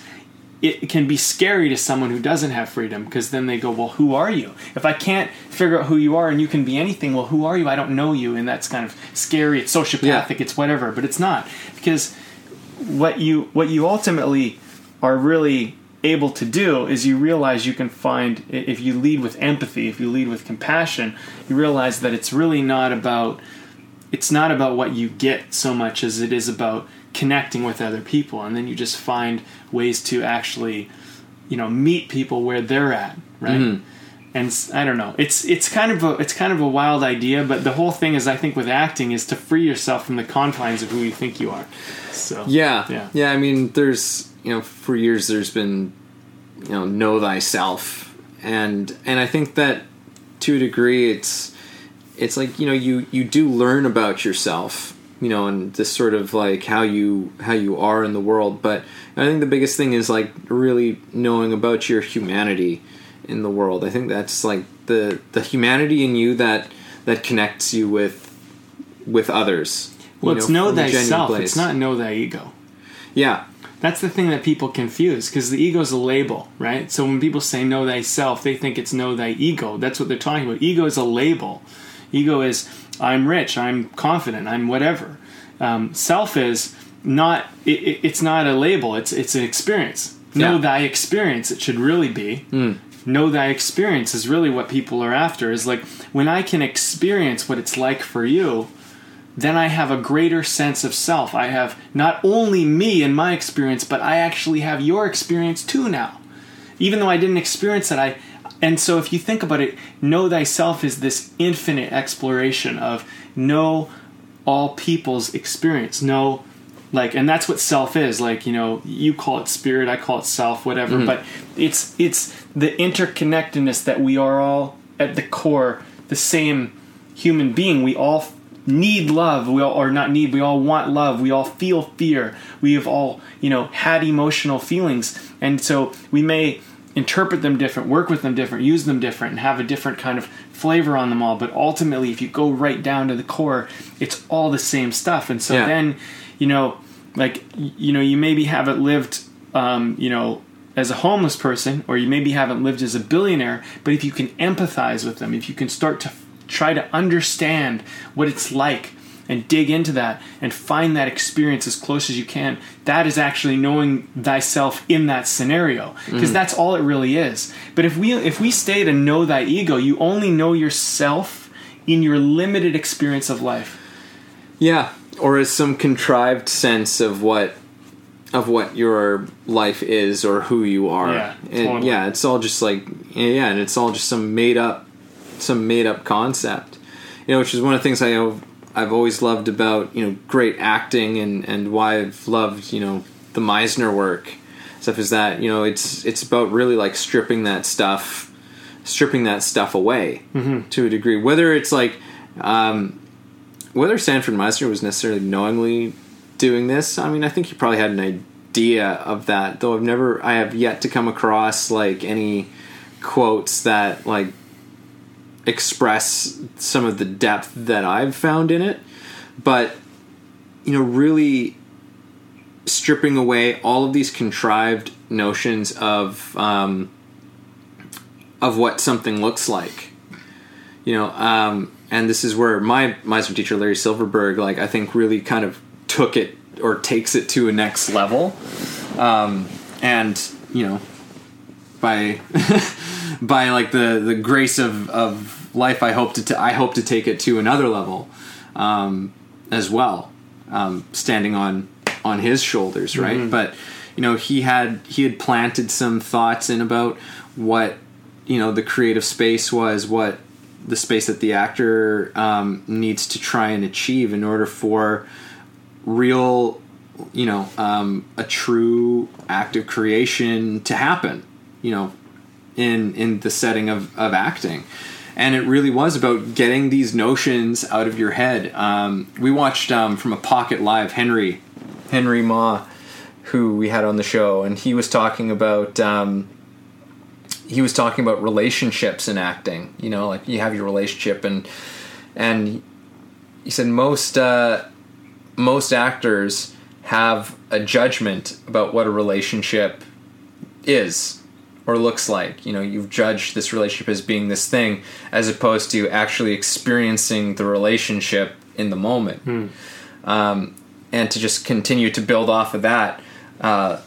It can be scary to someone who doesn't have freedom because then they go, Well, who are you? If I can't figure out who you are and you can be anything, well, who are you? I don't know you. And that's kind of scary. It's sociopathic, it's whatever, but it's not. Because what you what you ultimately are really able to do is you realize you can find if you lead with empathy if you lead with compassion you realize that it's really not about it's not about what you get so much as it is about connecting with other people and then you just find ways to actually you know meet people where they're at right mm-hmm. and i don't know. It's it's kind of a it's kind of a wild idea, but the whole thing is I think with acting is to free yourself from the confines of who you think you are. So Yeah, Yeah. yeah. I mean, there's you know, for years there's been you know, know thyself, and and I think that to a degree it's it's like you know you you do learn about yourself, you know, and this sort of like how you how you are in the world. But I think the biggest thing is like really knowing about your humanity in the world. I think that's like the the humanity in you that that connects you with with others. Well, it's know, know from a genuine thyself. It's not know thy ego. Yeah, That's the thing that people confuse because the ego is a label, right? So when people say know thyself, they think it's know thy ego. That's what they're talking about. Ego is a label. Ego is I'm rich, I'm confident, I'm whatever. Um, self is not. It, it, it's not a label. It's it's an experience. Know Yeah. thy experience. It should really be. Know thy experience is really what people are after. Is like when I can experience what it's like for you then I have a greater sense of self. I have not only me and my experience, but I actually have your experience too now. Even though I didn't experience it, I and so if you think about it, know thyself is this infinite exploration of know all people's experience, know like and that's what self is like you know you call it spirit i call it self whatever mm-hmm. but it's it's the interconnectedness that we are all at the core the same human being we all need love. We all or not need we all want love. We all feel fear. We have all you know had emotional feelings. And so we may interpret them different work with them different use them different and have a different kind of flavor on them all. But ultimately if you go right down to the core it's all the same stuff. And so Yeah. then you know like you know you maybe haven't lived um, you know as a homeless person or you maybe haven't lived as a billionaire but if you can empathize with them if you can start to try to understand what it's like and dig into that and find that experience as close as you can. That is actually knowing thyself in that scenario because mm. that's all it really is. But if we if we stay to know thy ego you only know yourself in your limited experience of life. Yeah, or as some contrived sense of what of what your life is or who you are. Yeah, And, yeah, it's all just like yeah, and it's all just some made up some made up concept. You know, which is one of the things I have, I've always loved about, you know, great acting and and why I've loved, you know, the Meisner work. Stuff is that, you know, it's it's about really like stripping that stuff stripping that stuff away to a degree. Whether it's like um, whether Sanford Meisner was necessarily knowingly doing this, I mean, I think he probably had an idea of that. Though I've never, I have yet to come across like any quotes that like express some of the depth that I've found in it. But you know, really stripping away all of these contrived notions of um, of what something looks like you know um, and this is where my Meisner teacher larry silverberg like i think really kind of took it or takes it to a next level um, and you know by (laughs) by like the the grace of of life i hope to t- i hope to take it to another level um, as well um, standing on on his shoulders right? But you know he had he had planted some thoughts in about what you know the creative space was what the space that the actor um, needs to try and achieve in order for real you know um, a true act of creation to happen you know in in the setting of, of acting. And it really was about getting these notions out of your head. Um, we watched um, from a pocket live henry henry ma who we had on the show and he was talking about um, he was talking about relationships in acting you know like you have your relationship and and he said most uh, most actors have a judgment about what a relationship is or looks like. You know, you've judged this relationship as being this thing as opposed to actually experiencing the relationship in the moment. Um, and to just continue to build off of that, uh,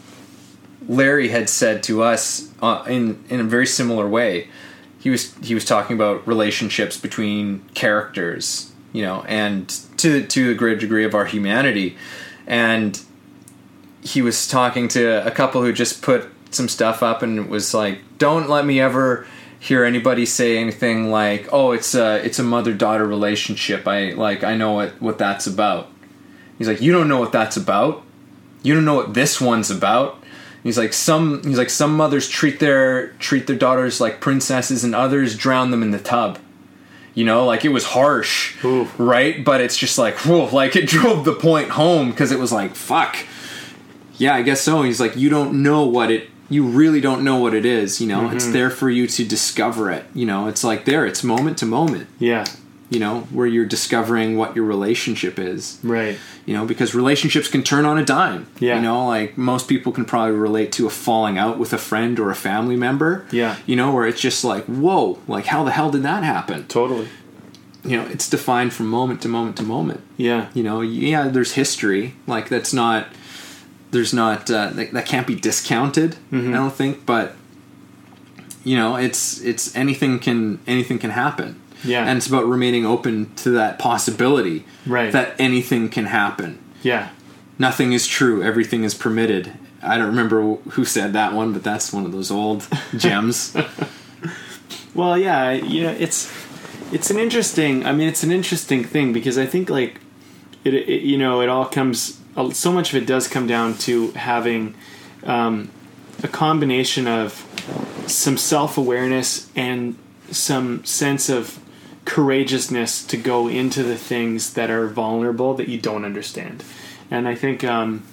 Larry had said to us uh, in in a very similar way. He was he was talking about relationships between characters, you know, and to to a great degree of our humanity, and he was talking to a couple who just put some stuff up and was like, "Don't let me ever hear anybody say anything like, "Oh, it's a it's a mother daughter relationship." I like I know what what that's about. He's like, "You don't know what that's about. You don't know what this one's about." He's like some he's like some mothers treat their treat their daughters like princesses and others drown them in the tub. You know, like it was harsh, Ooh. right? But it's just like, whoa, like it (laughs) drove the point home because it was like, fuck. Yeah, I guess so. He's like, you don't know what it, you really don't know what it is. You know, it's mm-hmm. there for you to discover it. You know, it's like there, it's moment to moment. Yeah. You know, where you're discovering what your relationship is Right. you know because relationships can turn on a dime Yeah. you know like most people can probably relate to a falling out with a friend or a family member Yeah. you know where it's just like whoa like how the hell did that happen Totally. you know it's defined from moment to moment to moment Yeah. you know yeah there's history like that's not there's not uh, that, that can't be discounted Mm-hmm. i don't think but you know it's it's anything can anything can happen Yeah. and it's about remaining open to that possibility Right. that anything can happen Yeah. nothing is true everything is permitted i don't remember who said that one but that's one of those old (laughs) gems Well, yeah, you know, it's it's an interesting. I mean, it's an interesting thing because I think like it, it you know, it all comes so much of it does come down to having um, a combination of some self awareness and some sense of courageousness to go into the things that are vulnerable that you don't understand. And I think um,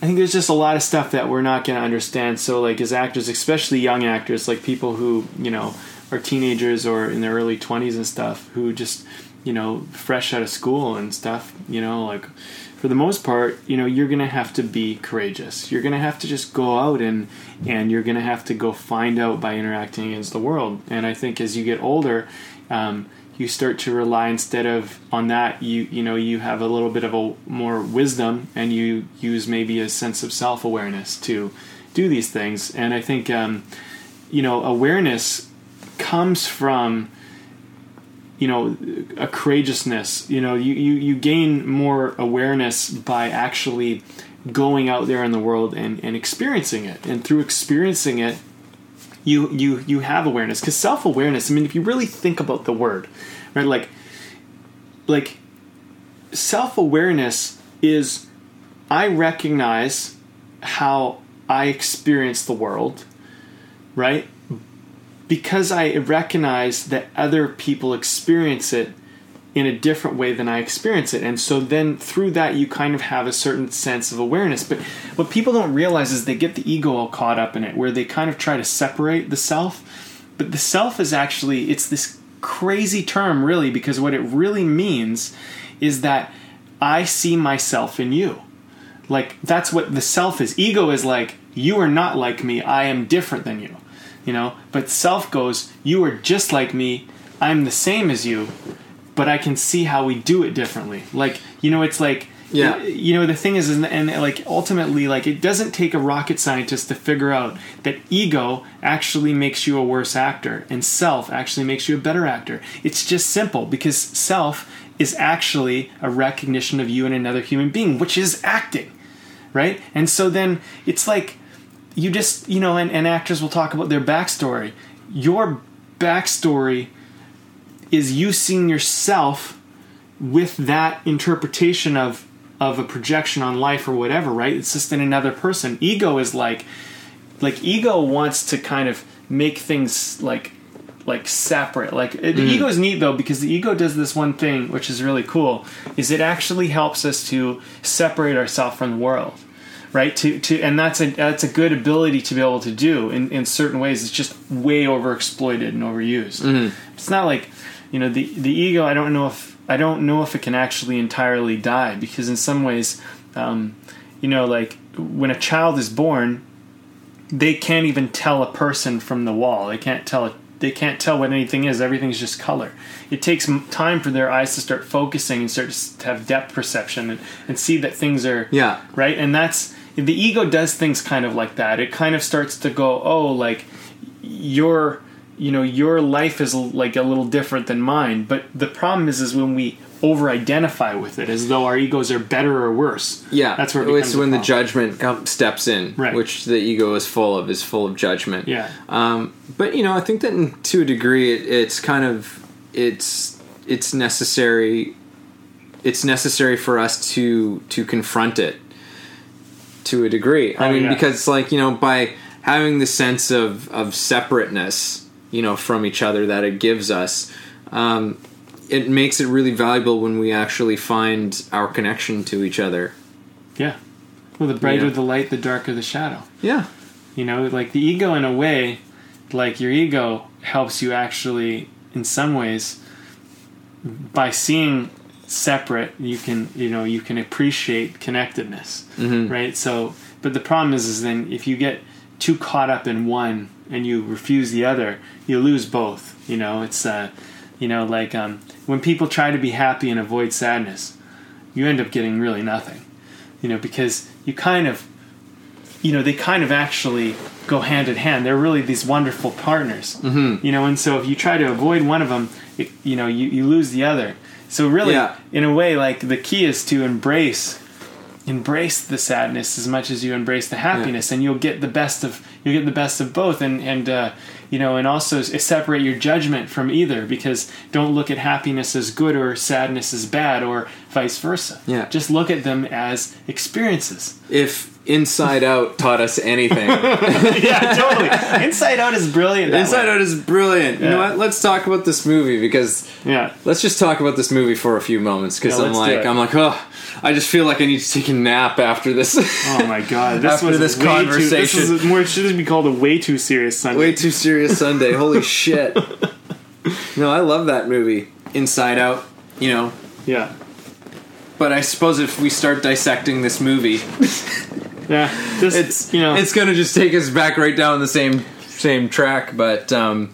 I think there's just a lot of stuff that we're not going to understand. So like as actors, especially young actors, like people who you know are teenagers or in their early 20s and stuff, who just you know fresh out of school and stuff, you know like for the most part, you know, you're going to have to be courageous. You're going to have to just go out and and you're going to have to go find out by interacting against the world. And I think as you get older, um, you start to rely instead of on that you you know you have a little bit of a more wisdom and you use maybe a sense of self-awareness to do these things and i think um, you know awareness comes from you know a courageousness. You know you, you you gain more awareness by actually going out there in the world and, and experiencing it. And through experiencing it you you you have awareness. Because self-awareness i mean if you really think about the word right like like self-awareness is i recognize how i experience the world right because i recognize that other people experience it in a different way than I experience it. And so then through that, you kind of have a certain sense of awareness. But what people don't realize is they get the ego all caught up in it, where they kind of try to separate the self. But the self is actually, it's this crazy term, really, because what it really means is that I see myself in you. Like, that's what the self is. Ego is like, you are not like me, I am different than you. You know, but self goes, you are just like me, I'm the same as you but I can see how we do it differently. Like, you know, it's like, Yeah. you know, the thing is, and, and like ultimately, like, it doesn't take a rocket scientist to figure out that ego actually makes you a worse actor and self actually makes you a better actor. It's just simple because self is actually a recognition of you and another human being, which is acting, right? And so then it's like, you just, you know, and, and actors will talk about their backstory. Your backstory is you seeing yourself with that interpretation of of a projection on life or whatever right? It's just in another person. Ego is like like ego wants to kind of make things like like separate. Like the mm. ego is neat though because the ego does this one thing which is really cool is it actually helps us to separate ourselves from the world right? To to and that's a that's a good ability to be able to do in in certain ways. It's just way overexploited and overused. It's not like you know the the ego i don't know if i don't know if it can actually entirely die because in some ways um, you know like when a child is born they can't even tell a person from the wall. They can't tell it they can't tell what anything is. Everything's just color. It takes time for their eyes to start focusing and start to to have depth perception and, and see that things are Yeah. right? And that's the ego does things kind of like that it kind of starts to go oh like your you know your life is like a little different than mine but the problem is is when we over identify with it as though our egos are better or worse Yeah, that's where it it's when the judgment com- steps in, Right. which the ego is full of, is full of judgment. Yeah. Um, but you know, I think that in, to a degree, it, it's kind of it's it's necessary. It's necessary for us to to confront it to a degree. I Oh, mean, yeah. because like you know, by having the sense of of separateness, you know, from each other that it gives us. Um, it makes it really valuable when we actually find our connection to each other. yeah well the brighter Yeah. the light the darker the shadow Yeah. You know, like the ego, in a way, like your ego helps you actually, in some ways, by seeing separate, you can, you know, you can appreciate connectedness, right? So, but the problem is, is then if you get too caught up in one and you refuse the other, you lose both. You know, it's, uh, you know, like um, when people try to be happy and avoid sadness, you end up getting really nothing. You know, because you kind of you know they kind of actually go hand in hand they're really these wonderful partners mm-hmm. you know and so if you try to avoid one of them it, you know you, you lose the other so really Yeah. in a way like the key is to embrace embrace the sadness as much as you embrace the happiness and you'll get the best of you'll get the best of both and and uh, you know, and also separate your judgment from either because don't look at happiness as good or sadness as bad or vice versa. Yeah. Just look at them as experiences. If Inside Out taught us anything, (laughs) yeah, totally. Inside Out is brilliant. Inside way. Out is brilliant. You know what? Let's talk about this movie because Yeah. let's just talk about this movie for a few moments because Yeah, I'm like. I'm like oh I just feel like I need to take a nap after this. Oh my god! This After was this way Too, conversation. this is more should be called a way too serious Sunday. Way too serious Sunday. Holy shit. (laughs) No, I love that movie. Inside Out, you know. yeah. But I suppose if we start dissecting this movie, (laughs) Yeah. This, it's you know it's gonna just take us back right down the same same track. But um,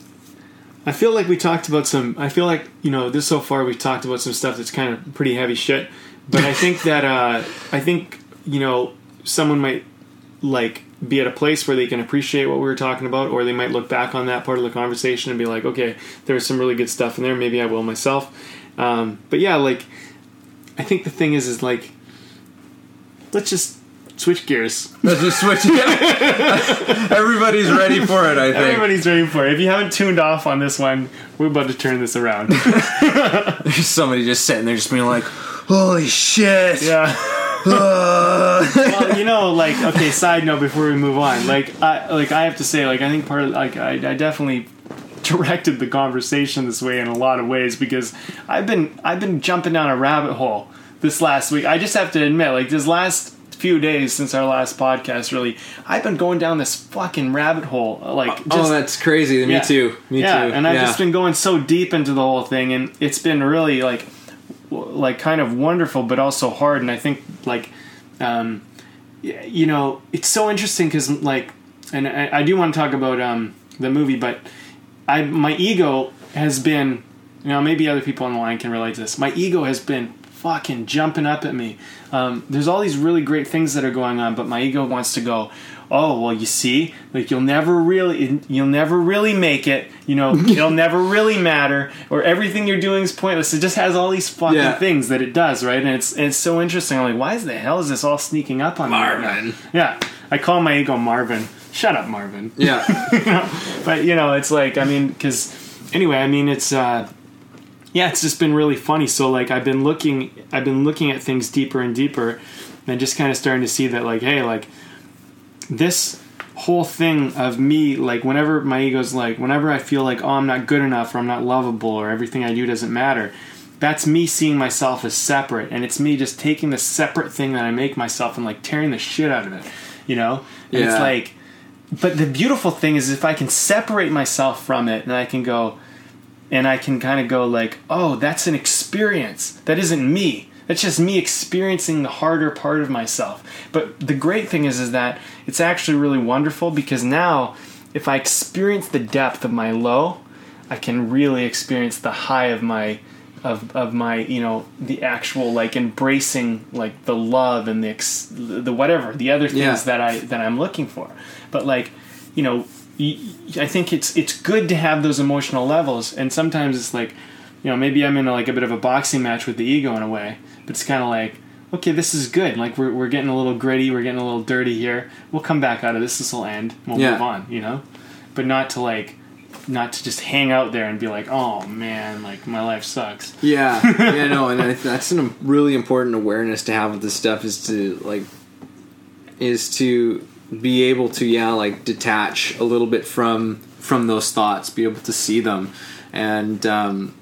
I feel like we talked about some. I feel like you know this so far we've talked about some stuff that's kind of pretty heavy shit. But I think that uh, I think you know someone might like be at a place where they can appreciate what we were talking about, or they might look back on that part of the conversation and be like, okay, there was some really good stuff in there. Maybe I will myself. Um, but yeah, like I think the thing is, is like let's just switch gears. let's just switch. (laughs) Everybody's ready for it. I think. Everybody's ready for it. If you haven't tuned off on this one, we're about to turn this around. There's (laughs) somebody just sitting there, just being like, "Holy shit!" yeah. (laughs) Well, you know, like okay. Side note before we move on, like I like I have to say, like I think part of like I, I definitely directed the conversation this way in a lot of ways because I've been I've been jumping down a rabbit hole this last week. I just have to admit, like this last few days since our last podcast, really, I've been going down this fucking rabbit hole. Like, just, oh, that's crazy. Me too. Me yeah, too. and I've Yeah. just been going so deep into the whole thing, and it's been really like, w- like kind of wonderful, but also hard. And I think like, um, you know, it's so interesting because like, and I, I do want to talk about um the movie, but I my ego has been, you know, maybe other people on the line can relate to this. My ego has been fucking jumping up at me. Um, there's all these really great things that are going on, but my ego wants to go. Oh well, you see, like you'll never really, you'll never really make it. You know, (laughs) it'll never really matter, or everything you're doing is pointless. It just has all these fucking Yeah. things that it does, right? And it's it's so interesting. I'm like, why is the hell is this all sneaking up on me? right? Marvin. Yeah, I call my ego Marvin. Shut up, Marvin. Yeah. (laughs) but you know it's like i mean because anyway i mean it's uh yeah it's just been really funny. So like i've been looking i've been looking at things deeper and deeper and just kind of starting to see that like hey like this whole thing of me like whenever my ego's like whenever i feel like oh i'm not good enough or i'm not lovable or everything i do doesn't matter that's me seeing myself as separate. And it's me just taking the separate thing that i make myself and like tearing the shit out of it you know? And it's like but the beautiful thing is if I can separate myself from it and I can go and I can kind of go like, "Oh, that's an experience. That isn't me. That's just me experiencing the harder part of myself." But the great thing is is that it's actually really wonderful because now if I experience the depth of my low, I can really experience the high of my of, of my you know the actual like embracing like the love and the ex, the whatever the other things Yeah. that I that I'm looking for. But like you know, I think it's it's good to have those emotional levels, and sometimes it's like you know maybe I'm in a, like a bit of a boxing match with the ego in a way, but it's kind of like. Okay, this is good. Like we're, we're getting a little gritty, we're getting a little dirty here. We'll come back out of this. This will end. We'll Yeah. move on. You know, but not to like, not to just hang out there and be like, oh man, like my life sucks. Yeah, (laughs) yeah, no, and I, that's a really important awareness to have with this stuff is to like is to be able to yeah like detach a little bit from from those thoughts, be able to see them, and um,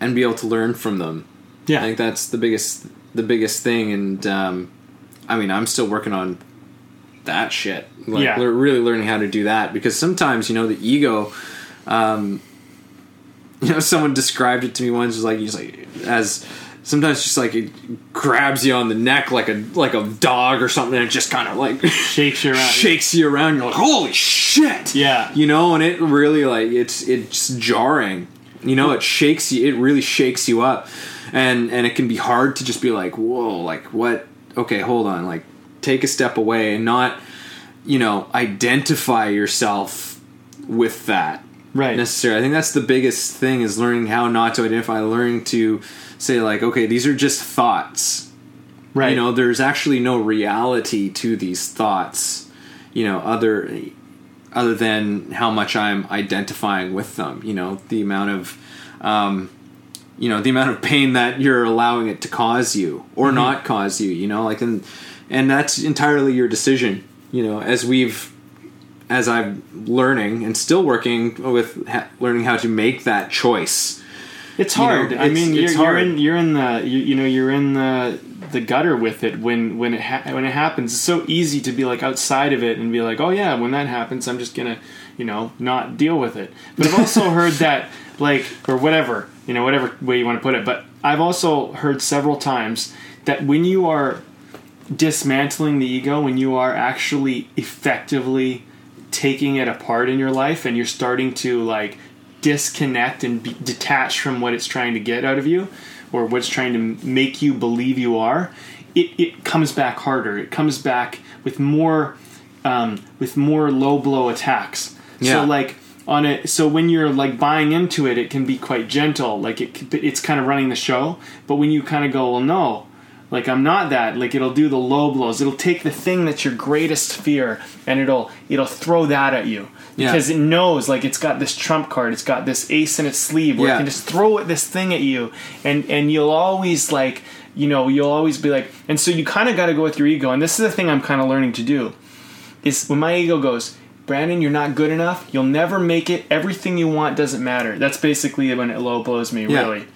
and be able to learn from them. Yeah, I think that's the biggest the biggest thing, and um, I mean I'm still working on that shit. Like, Yeah. really learning how to do that because sometimes you know the ego. Um, (laughs) you know, someone described it to me once. Was like he's like as sometimes just like it grabs you on the neck like a like a dog or something, and it just kind of like shakes you around. shakes you around. You're like, holy shit! Yeah. you know, and it really like it's it's jarring. You know, it shakes you. It really shakes you up, and and it can be hard to just be like, whoa, like what? Okay, hold on, like take a step away and not, you know, identify yourself with that Right. necessarily. I think that's the biggest thing is learning how not to identify, learning to say like, okay, these are just thoughts. Right. You know, there's actually no reality to these thoughts. You know, other other than how much I'm identifying with them. You know, the amount of, um, you know, the amount of pain that you're allowing it to cause you or Mm-hmm. not cause you. You know, like and and that's entirely your decision. You know, as we've as I'm learning and still working with ha- learning how to make that choice. It's You know, hard. I it's- mean, you're, it's you're in you're in the you, you know you're in the the gutter with it when when it ha- when it happens. It's so easy to be like outside of it and be like, oh yeah, when that happens, I'm just gonna you know not deal with it. But I've also (laughs) heard that like or whatever you know whatever way you want to put it. But I've also heard several times that when you are dismantling the ego, when you are actually effectively taking it apart in your life and you're starting to like disconnect and be detached from what it's trying to get out of you or what's trying to make you believe you are it, it comes back harder it comes back with more um, with more low blow attacks Yeah. so like on it so when you're like buying into it it can be quite gentle like it it's kind of running the show but when you kind of go well no like I'm not that. Like it'll do the low blows. It'll take the thing that's your greatest fear and it'll it'll throw that at you Yeah. because it knows like it's got this trump card. It's got this ace in its sleeve where Yeah. it can just throw this thing at you and and you'll always like you know you'll always be like and so you kind of got to go with your ego and this is the thing I'm kind of learning to do is when my ego goes Brandon, you're not good enough. You'll never make it. Everything you want doesn't matter. That's basically when it low blows me. Yeah. Really,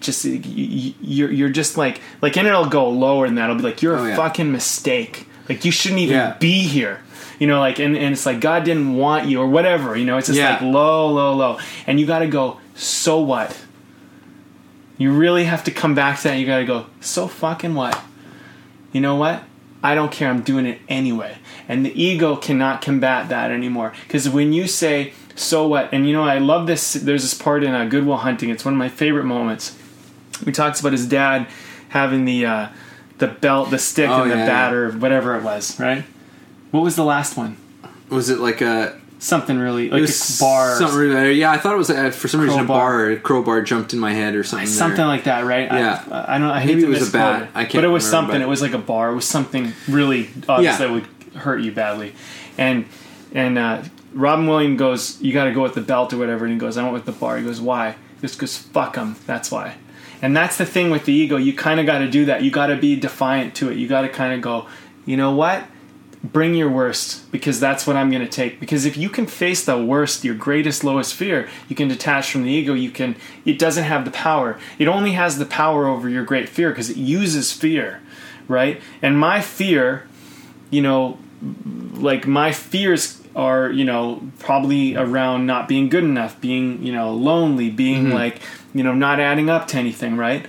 just you're you're just like like and it'll go lower than that. It'll be like you're Oh, a yeah. fucking mistake. Like you shouldn't even Yeah. be here. You know, like and, and it's like God didn't want you or whatever. You know, it's just Yeah. like low, low, low, and you got to go. So what? You really have to come back to that. You got to go. So fucking what? You know what? I don't care. I'm doing it anyway. And the ego cannot combat that anymore. Because when you say, so what? And you know, I love this. There's this part in uh, Good Will Hunting. It's one of my favorite moments. He talks about his dad having the uh, the belt, the stick, Oh, and the yeah, bat, or whatever it was, right? What was the last one? Was it like a Something really like a bar, Something really, yeah, I thought it was uh, for some reason a Crowbar. bar. A crowbar jumped in my head or something. something there. like that, right? Yeah. I, I don't. I hate Maybe it was a bat. it, I can't But it was remember, something. but- It was like a bar. It was something really obvious Yeah. that would hurt you badly. And and uh, Robin Williams goes, "You got to go with the belt or whatever." And he goes, "I went with the bar." He goes, "Why?" Just goes, "Fuck him." That's why. And that's the thing with the ego. You kind of got to do that. You got to be defiant to it. You got to kind of go, you know what? Bring your worst because that's what I'm going to take. Because if you can face the worst, your greatest, lowest fear, you can detach from the ego. You can. It doesn't have the power. It only has the power over your great fear because it uses fear, right? And my fear, you know, like my fears are you know probably around not being good enough being you know lonely being mm-hmm. like you know not adding up to anything right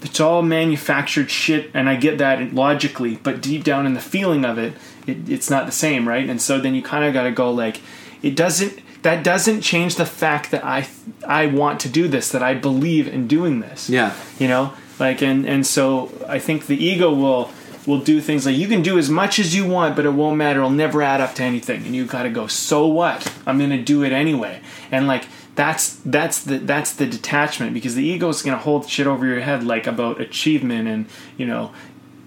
it's all manufactured shit and i get that logically but deep down in the feeling of it, it it's not the same right? And so then you kind of got to go like it doesn't that doesn't change the fact that i i want to do this that i believe in doing this. Yeah. you know? Like and and so i think the ego will will do things like you can do as much as you want but it won't matter. It'll never add up to anything. And you got to go so what? I'm gonna do it anyway. And like that's that's the that's the detachment because the ego is gonna hold shit over your head like about achievement and you know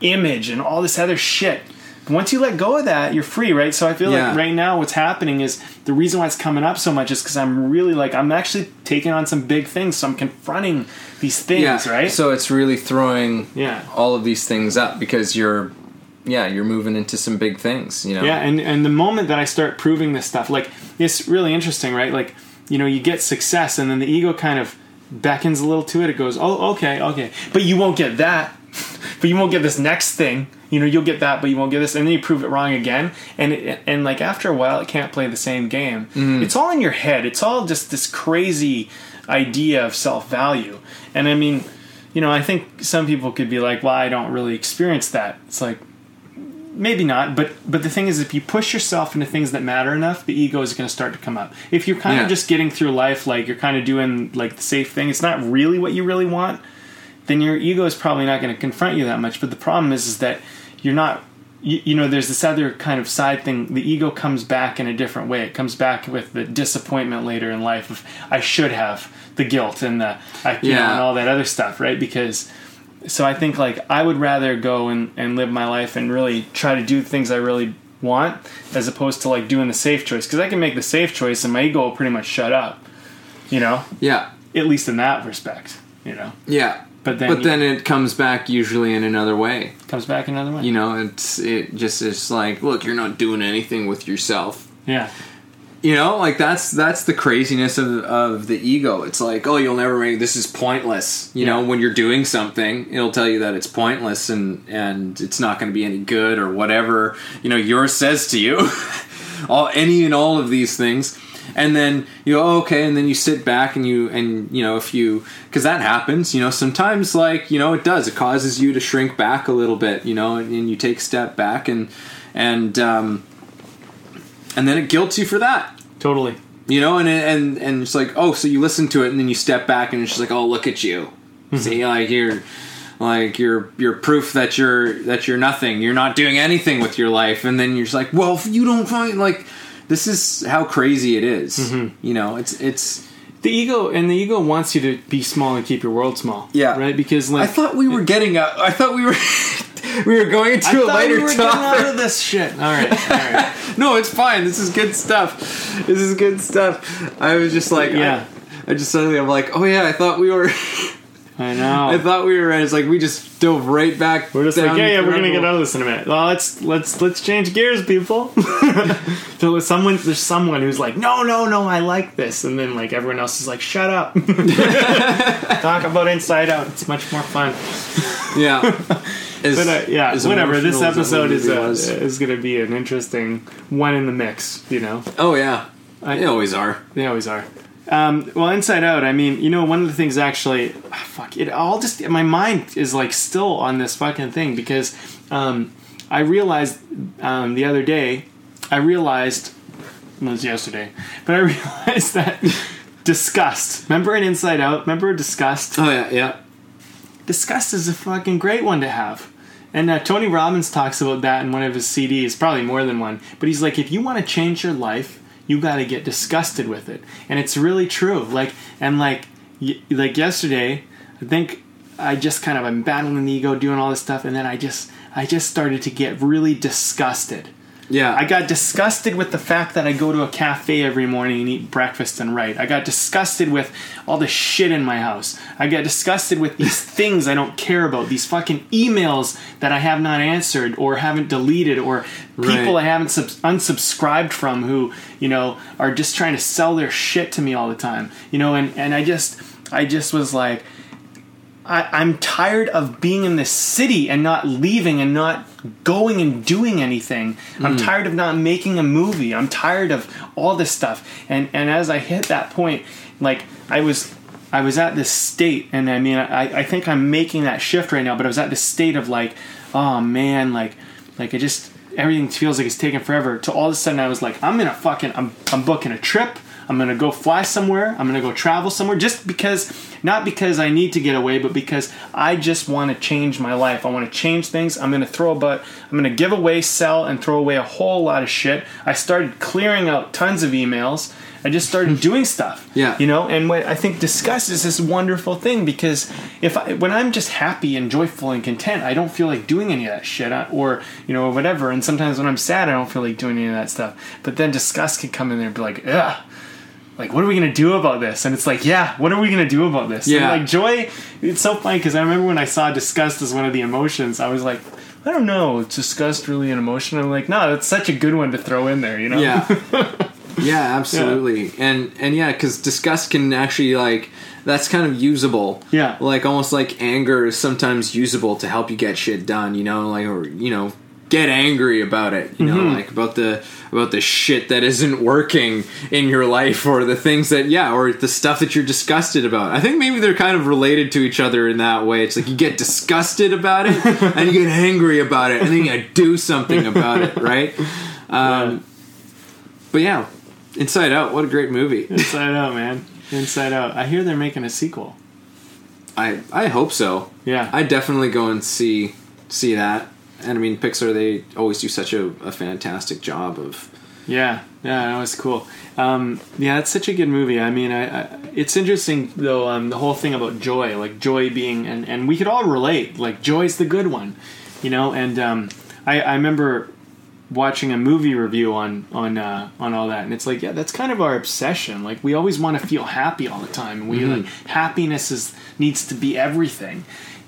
image and all this other shit once you let go of that you're free right so i feel Yeah. like right now what's happening is the reason why it's coming up so much is because i'm really like i'm actually taking on some big things so i'm confronting these things Yeah. right So it's really throwing Yeah. all of these things up because you're, yeah, you're moving into some big things. You know. Yeah, and and the moment that I start proving this stuff, like it's really interesting, right? Like you know, you get success, and then the ego kind of beckons a little to it. It goes, "Oh, okay, okay," but you won't get that. But you won't get this next thing. You know, you'll get that, but you won't get this, and then you prove it wrong again. And it, and like after a while, it can't play the same game. Mm-hmm. It's all in your head. It's all just this crazy idea of self value. And I mean, you know, I think some people could be like, "Well, I don't really experience that." It's like maybe not but but the thing is if you push yourself into things that matter enough the ego is going to start to come up if you're kind Yeah. of just getting through life like you're kind of doing like the safe thing it's not really what you really want then your ego is probably not going to confront you that much but the problem is is that you're not you, you know there's this other kind of side thing the ego comes back in a different way it comes back with the disappointment later in life of i should have the guilt and the I, you know, Yeah. and all that other stuff right because so I think like I would rather go and, and live my life and really try to do things I really want, as opposed to like doing the safe choice. Because I can make the safe choice, and my ego will pretty much shut up. You know, Yeah. at least in that respect. You know, Yeah. But then but then it comes back usually in another way. comes back another way. You know, it's it just is like, look, you're not doing anything with yourself. yeah, You know, like that's that's the craziness of of the ego. It's like, oh, you'll never make this is pointless. You know, when you're doing something, it'll tell you that it's pointless and and it's not going to be any good or whatever. You know, yours says to you, (laughs) all any and all of these things. And then you go, oh, okay, and then you sit back and you and you know if you because that happens, you know, sometimes like you know it does. It causes you to shrink back a little bit, you know, and, and you take a step back and and um, and then it guilts you for that. Totally. you know and and and it's like oh so you listen to it and then you step back and it's just like oh look at you. See like you're like you're you're proof that you're that you're nothing. You're not doing anything with your life. And then you're just like well if you don't find like this is how crazy it is. Mm-hmm. you know it's it's The ego and the ego wants you to be small and keep your world small. Yeah. right. Because like i thought we were getting out i thought we were (laughs) we were going into I a thought lighter we were getting out topic of this shit. All right, all right. (laughs) no it's fine this is good stuff this is good stuff i was just like Yeah. I, I just suddenly i'm like oh yeah i thought we were (laughs) I know. I thought we were. Right. It's like we just dove right back. We're just like, yeah, yeah, we're gonna get out of this in a minute. Well, let's let's let's change gears, people. (laughs) (laughs) so there's someone there's someone who's like, no, no, no, I like this, and then like everyone else is like, shut up. (laughs) Talk about Inside Out. It's much more fun. Yeah, As- But uh, yeah, whatever. This emotional as that episode is uh, is gonna be an interesting one in the mix. You know, oh yeah, I- they always are. they always are. Um, well, Inside Out. I mean, you know, one of the things actually, ah, fuck it. All just my mind is like still on this fucking thing because um, I realized um, the other day. I realized it was yesterday, but I (laughs) realized that disgust. Remember in Inside Out? Remember disgust? Oh yeah, yeah. disgust is a fucking great one to have. And uh, Tony Robbins talks about that in one of his CDs, probably more than one. But he's like, if you want to change your life, you got to get disgusted with it, and it's really true. Like, and like, y- like yesterday, I think I just kind of I'm battling the ego, doing all this stuff, and then I just I just started to get really disgusted. Yeah, I got disgusted with the fact that I go to a cafe every morning and eat breakfast and write. I got disgusted with all the shit in my house. I got disgusted with these (laughs) things I don't care about, these fucking emails that I have not answered or haven't deleted or people Right. I haven't subs- unsubscribed from who, you know, are just trying to sell their shit to me all the time. You know, and and I just I just was like I, I'm tired of being in this city and not leaving and not going and doing anything. I'm hmm. tired of not making a movie. I'm tired of all this stuff. And and as I hit that point, like I was I was at this state and I mean I, I think I'm making that shift right now, but I was at this state of like, oh man, like like I just everything feels like it's taking forever. To all of a sudden I was like, I'm gonna fucking I'm I'm booking a trip. I'm gonna go fly somewhere. I'm gonna go travel somewhere just because, not because I need to get away, but because I just want to change my life. I want to change things. I'm gonna throw about, I'm gonna give away, sell, and throw away a whole lot of shit. I started clearing out tons of emails. I just started (laughs) doing stuff. Yeah. You know, and what I think disgust is this wonderful thing because if I, when I'm just happy and joyful and content, I don't feel like doing any of that shit or you know whatever. And sometimes when I'm sad, I don't feel like doing any of that stuff. But then disgust can come in there and be like, ugh. Like, what are we gonna do about this? And it's like, yeah, what are we gonna do about this? And, Yeah. like joy, it's so funny because I remember when I saw disgust as one of the emotions, I was like, I don't know, is disgust really an emotion? I'm like, no, that's such a good one to throw in there, you know? yeah, (laughs) yeah, absolutely. And and yeah, because disgust can actually like that's kind of usable. Yeah. like almost like anger is sometimes usable to help you get shit done. You know, like or you know get angry about it. You know, Mm-hmm. like about the about the shit that isn't working in your life or the things that yeah or the stuff that you're disgusted about. I think maybe they're kind of related to each other in that way. It's like you get disgusted about it (laughs) and you get angry about it and then you do something about it, (laughs) right? Um, But yeah, Inside Out, what a great movie. Inside Out, man. Inside Out. I hear they're making a sequel. I I hope so. Yeah. I definitely go and see see that. And I mean, Pixar they always do such a, a fantastic job of. Yeah, yeah, that was cool. Um, yeah, it's such a good movie. I mean, I, I, it's interesting though. Um, the whole thing about joy, like joy being, and and we could all relate. Like joy's the good one, you know. And um, I, I remember watching a movie review on on uh, on all that, and it's like, yeah, that's kind of our obsession. Like we always want to feel happy all the time, and we like happiness is needs to be everything,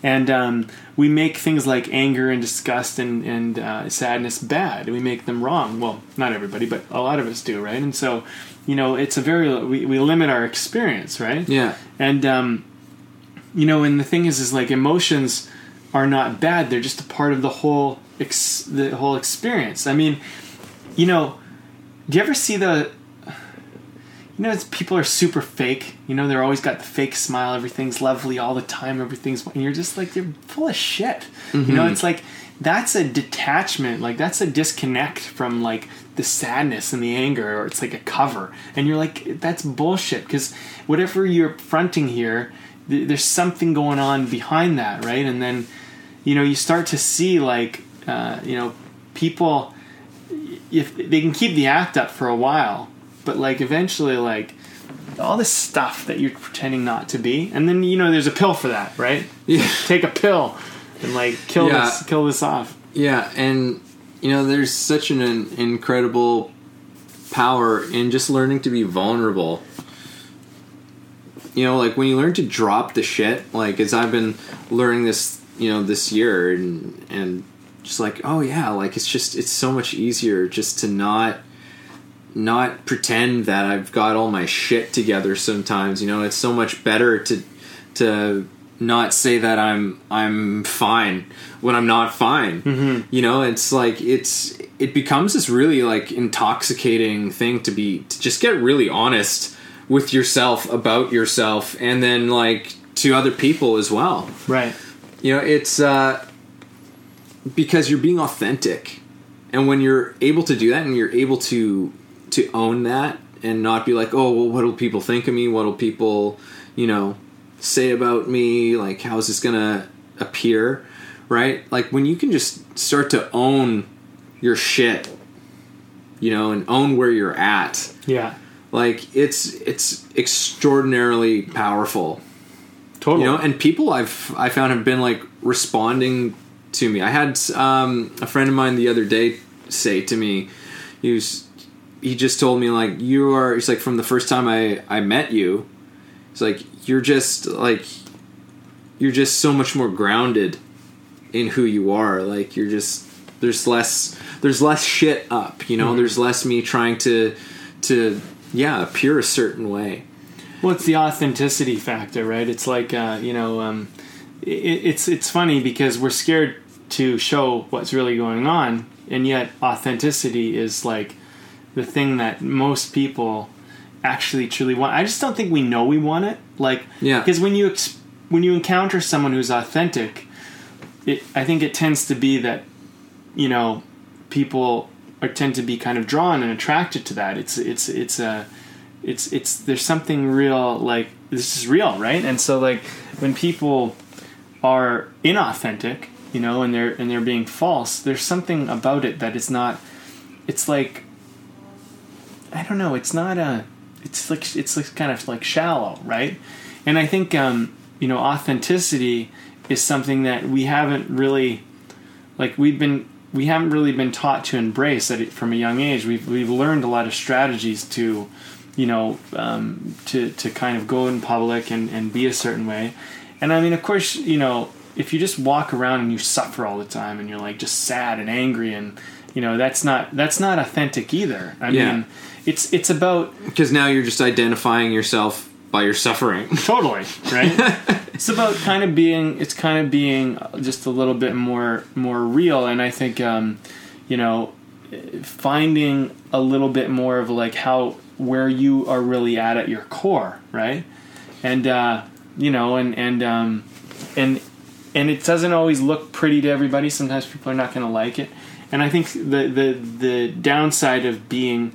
and um, we make things like anger and disgust and and uh, sadness bad. We make them wrong. Well, not everybody, but a lot of us do, right? And so, you know, it's a very we, we limit our experience, right? Yeah. And um, you know, and the thing is, is like emotions are not bad. They're just a part of the whole ex- the whole experience. I mean, you know, do you ever see the you know, it's, people are super fake. You know, they're always got the fake smile. Everything's lovely all the time. Everything's, and you're just like, they're full of shit. You know, it's like, that's a detachment. Like, that's a disconnect from, like, the sadness and the anger, or it's like a cover. And you're like, that's bullshit. Because whatever you're fronting here, th- there's something going on behind that, right? And then, you know, you start to see, like, uh, you know, people, if they can keep the act up for a while, but like eventually like all this stuff that you're pretending not to be and then you know there's a pill for that right Yeah. (laughs) take a pill and like kill Yeah. this kill this off Yeah, and you know, there's such an, an incredible power in just learning to be vulnerable. You know, like when you learn to drop the shit, like as I've been learning this, you know, this year, and and just like, oh yeah, like it's just it's so much easier just to not not pretend that I've got all my shit together sometimes. You know, it's so much better to to not say that I'm I'm fine when I'm not fine. You know, it's like it's it becomes this really like intoxicating thing to be to just get really honest with yourself about yourself and then like to other people as well. right You know, it's uh because you're being authentic. And when you're able to do that and you're able to to own that and not be like, "Oh, well what'll people think of me? What'll people, you know, say about me? Like how's this going to appear?" Right? Like when you can just start to own your shit, you know, and own where you're at. yeah Like it's it's extraordinarily powerful totally you know and people i've i found have been like responding to me i had um, a friend of mine the other day say to me he was he just told me like you are he's like from the first time i i met you it's like you're just like you're just so much more grounded in who you are. Like you're just there's less there's less shit up you know? There's less me trying to to yeah appear a certain way. Well, it's the authenticity factor, right? It's like uh, you know, um, it, it's it's funny because we're scared to show what's really going on, and yet authenticity is like the thing that most people actually truly want. I just don't think we know we want it. Like, Yeah. because when you ex- when you encounter someone who's authentic, it, I think it tends to be that you know people are tend to be kind of drawn and attracted to that. It's it's it's a it's it's there's something real like this is real, right? And so like when people are inauthentic, you know, and they're and they're being false, there's something about it that is not. It's like I don't know. It's not a. It's like it's like kind of like shallow, right? And I think um, you know authenticity is something that we haven't really like we've been we haven't really been taught to embrace at it from a young age. We've we've learned a lot of strategies to, you know, um, to to kind of go in public and and be a certain way. And I mean, of course, you know, if you just walk around and you suffer all the time and you're like just sad and angry and you know that's not that's not authentic either. I Yeah. mean, it's it's about because now you're just identifying yourself by your suffering. (laughs) totally right? It's about kind of being it's kind of being just a little bit more more real and i think um you know finding a little bit more of like how where you are really at at your core right? And uh you know and and um and and it doesn't always look pretty to everybody. Sometimes people are not going to like it. And i think the the the downside of being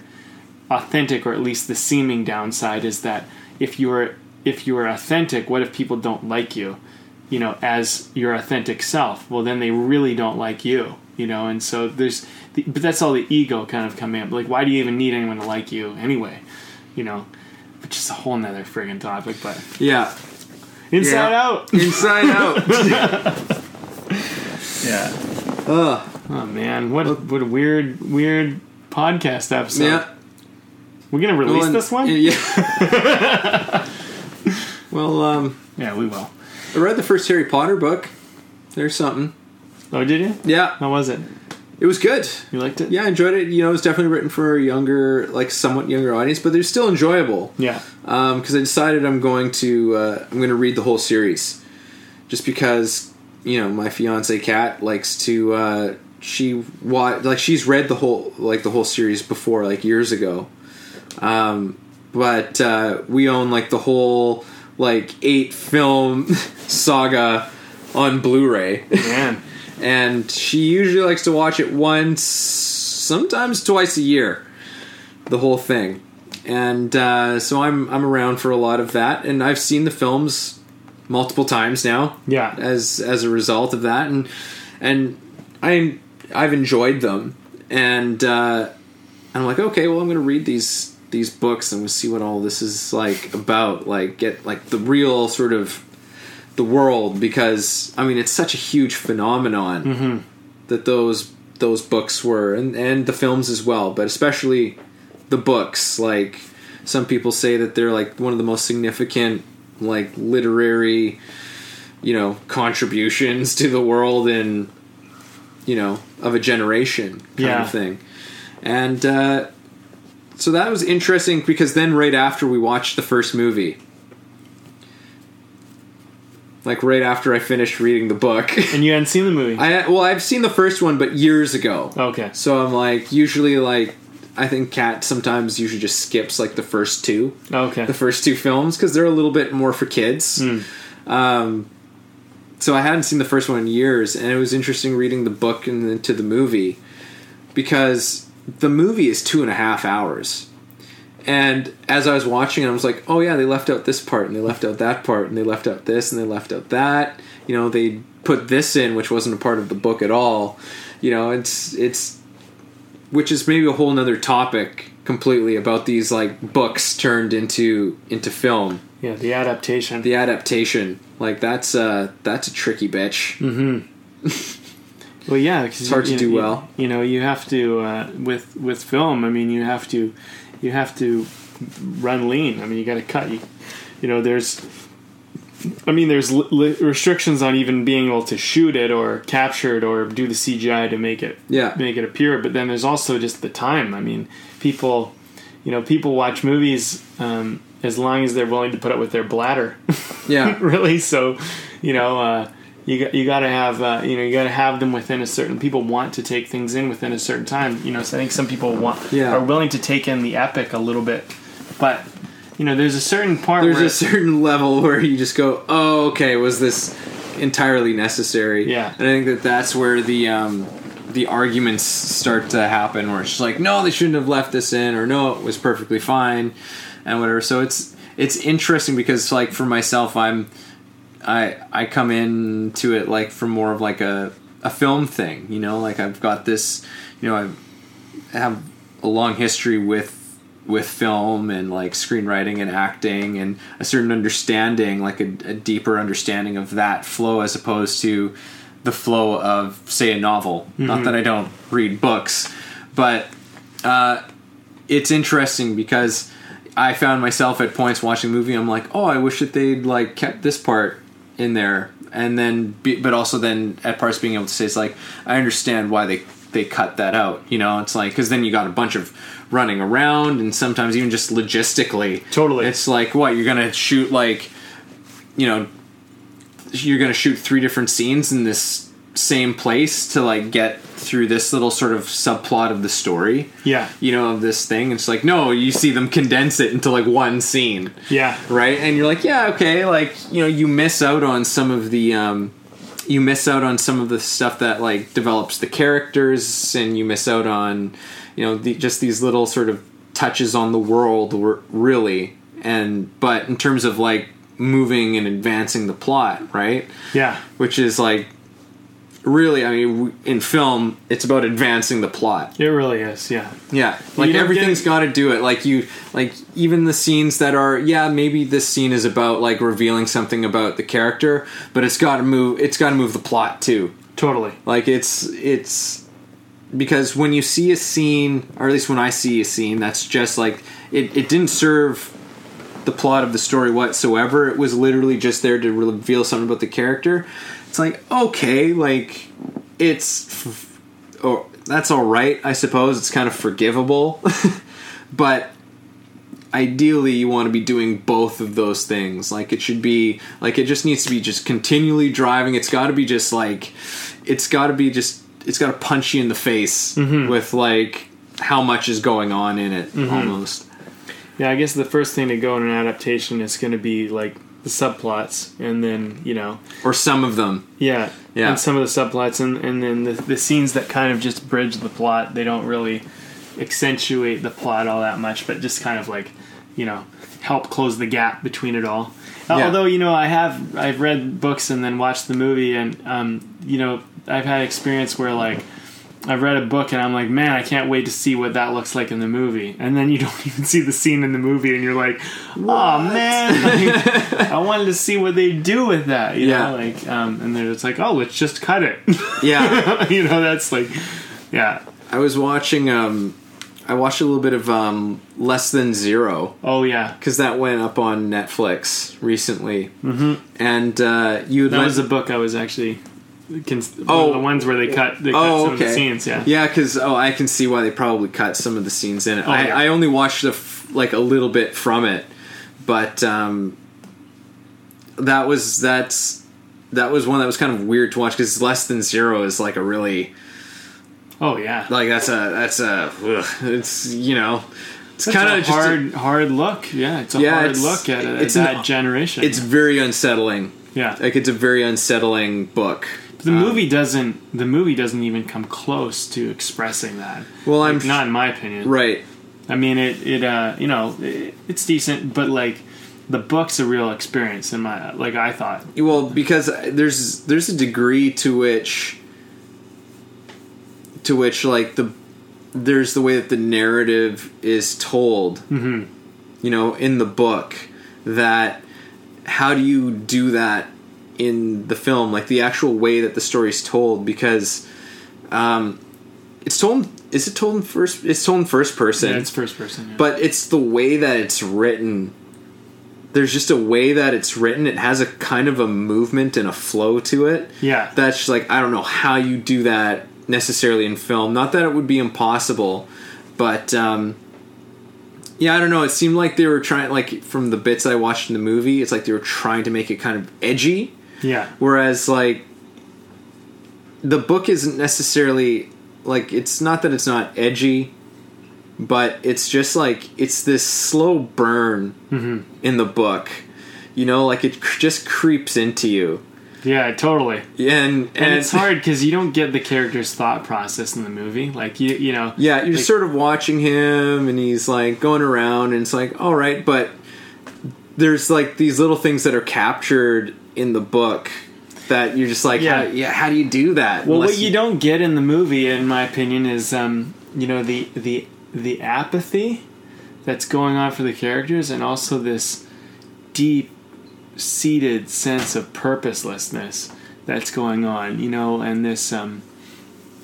authentic or at least the seeming downside is that if you're if you are authentic what if people don't like you you know as your authentic self well then they really don't like you you know and so there's the, but that's all the ego kind of coming up like why do you even need anyone to like you anyway you know which is a whole nother friggin' topic but Yeah, inside Yeah. out inside out. (laughs) Yeah. Ugh. Oh man, what a, what a weird weird podcast episode. yeah. We're gonna release Well, and- this one. Yeah. (laughs) (laughs) well, um, Yeah, we will. I read the first Harry Potter book. There's something. Oh, did you? Yeah, How was it? it was good. You liked it? Yeah, I enjoyed it. You know, it was definitely written for a younger, like somewhat younger audience, but they're still enjoyable. Yeah. because I decided I'm going to uh, I'm going to read the whole series, just because you know my fiance Kat likes to. Uh, she wa- like she's read the whole like the whole series before like years ago, um, but uh, we own like the whole like eight film (laughs) saga on Blu-ray. Man. (laughs) and she usually likes to watch it once, sometimes twice a year, the whole thing. And uh, so I'm I'm around for a lot of that, and I've seen the films multiple times now. Yeah. as as a result of that, and and I I've enjoyed them, and uh, I'm like, okay, well, I'm going to read these these books and we'll see what all this is like about. Like, get like the real sort of the world because I mean it's such a huge phenomenon that those those books were and and the films as well, but especially the books. Like some people say that they're like one of the most significant like literary you know contributions to the world in you know of a generation kind Yeah. of thing. And uh so that was interesting because then right after we watched the first movie like right after I finished reading the book. (laughs) And you hadn't seen the movie. I well, I've seen the first one, but years ago. okay. So I'm like, usually like, I think Cat sometimes usually just skips like the first two, Okay. the first two films because they're a little bit more for kids. Um, so I hadn't seen the first one in years, and it was interesting reading the book and then to the movie because the movie is two and a half hours. And as I was watching it, I was like, "Oh yeah, they left out this part, and they left out that part, and they left out this, and they left out that." You know, they put this in, which wasn't a part of the book at all. You know, it's it's, which is maybe a whole nother topic completely about these like books turned into into film. yeah, the adaptation. The adaptation, like that's uh that's a tricky bitch. (laughs) Well, yeah, It's hard to you, do you- well. You know, you have to uh, with with film. I mean, you have to you have to run lean. I mean, you got to cut. You, you know, there's. I mean, there's li- li- restrictions on even being able to shoot it or capture it or do the CGI to make it Yeah. make it appear. But then there's also just the time. I mean, people, you know, people watch movies um, as long as they're willing to put up with their bladder. Yeah, (laughs) really. So, you know, uh, you got you got to have uh, you know you got to have them within a certain. People want to take things in within a certain time. You know, so I think some people want Yeah. are willing to take in the epic a little bit, but you know, there's a certain part there's where a certain level where you just go, "Oh, okay, was this entirely necessary?" Yeah. and I think that that's where the um, the arguments start to happen, where it's just like, "No, they shouldn't have left this in," or "No, it was perfectly fine," and whatever. So it's it's interesting because, like, for myself, I'm I I come into it like from more of like a a film thing, you know, like I've got this, you know, I have a long history with with film and like screenwriting and acting and a certain understanding, like a, a deeper understanding of that flow as opposed to the flow of say a novel. Not that I don't read books, but uh, it's interesting because I found myself at points watching a movie. I'm like, oh, I wish that they'd like kept this part in there, and then, be, but also then at parts being able to say it's like I understand why they they cut that out. You know, it's like because then you got a bunch of running around, and sometimes even just logistically, Totally. it's like what you're gonna shoot like, you know, you're gonna shoot three different scenes in this same place to like get through this little sort of subplot of the story yeah you know, of this thing. It's like, no, you see them condense it into like one scene, yeah right? And you're like, yeah, okay, like you know, you miss out on some of the, um, you miss out on some of the stuff that like develops the characters, and you miss out on, you know, the, just these little sort of touches on the world, really. And but in terms of like moving and advancing the plot, right? yeah Which is like. Really, I mean, in film, it's about advancing the plot. it really is yeah Yeah, like everything's got to do it. Like you, like even the scenes that are, yeah, maybe this scene is about like revealing something about the character, but it's got to move. It's got to move the plot too. totally Like it's it's because when you see a scene, or at least when I see a scene, that's just like it, it didn't serve the plot of the story whatsoever. It was literally just there to reveal something about the character. It's like okay, like it's f- oh that's all right, I suppose. It's kind of forgivable, (laughs) but ideally you want to be doing both of those things. Like it should be like it just needs to be just continually driving. It's got to be just like it's got to be just it's got to punch you in the face mm-hmm. with like how much is going on in it mm-hmm. almost. Yeah, I guess the first thing to go in an adaptation is going to be like the subplots, and then you know, or some of them yeah, Yeah. and some of the subplots, and and then the the scenes that kind of just bridge the plot. They don't really accentuate the plot all that much, but just kind of like you know help close the gap between it all. Yeah. Although you know, I have I've read books and then watched the movie, and um, you know, I've had experience where like. I've read a book and I'm like, man, I can't wait to see what that looks like in the movie. And then you (laughs) don't even see the scene in the movie, and you're like, oh man, like, I wanted to see what they do with that. You Yeah. know, like, um, and they're just like, oh, let's just cut it. (laughs) yeah you know, that's like, yeah. i was watching um i watched a little bit of um less than zero Oh yeah, because that went up on netflix recently mm-hmm. and uh you that let- was the book I was actually. Cons- Oh. the ones where they cut, they cut Oh, some of the okay. scenes. Yeah, Yeah, because oh, I can see why they probably cut some of the scenes in it. I, Oh, yeah. I only watched the f- like a little bit from it, but um, that was that's that was one that was kind of weird to watch because less than zero is like a really Oh yeah. like that's a that's a ugh, it's you know it's kind a of just a- hard, hard look. Yeah, it's a Yeah, hard it's- look at, it, it's an- that generation. it's very unsettling. yeah. Like it's a very unsettling book. The movie doesn't. The movie doesn't even come close to expressing that. Well, I'm not in my opinion. right. I mean, it. It. Uh. You know, it, it's decent, but like, the book's a real experience in my. Like I thought. Well, because there's there's a degree to which to which like the there's the way that the narrative is told. Mm-hmm. You know, in the book, that how do you do that in the film? Like the actual way that the story's told, because um, it's told. Is it told in first? It's told in first person Yeah, it's first person. Yeah. but it's the way that it's written there's just a way that it's written it has a kind of a movement and a flow to it Yeah. that's just like i don't know how you do that necessarily in film not that it would be impossible but um yeah i don't know it seemed like they were trying like from the bits i watched in the movie it's like they were trying to make it kind of edgy yeah. Whereas, like, the book isn't necessarily like it's not that it's not edgy, but it's just like it's this slow burn mm-hmm. in the book. You know, like it cr- just creeps into you, Yeah. Totally. and and, And it's hard because you don't get the character's thought process in the movie. Like you, you know. Yeah, you're like- sort of watching him, and he's like going around, and it's like, all right, but there's like these little things that are captured in the book that you're just like, Yeah. yeah, yeah. How do you do that? Well, what you don't get in the movie, in my opinion, is um, you know the the the apathy that's going on for the characters, and also this deep seated sense of purposelessness that's going on. You know, and this um,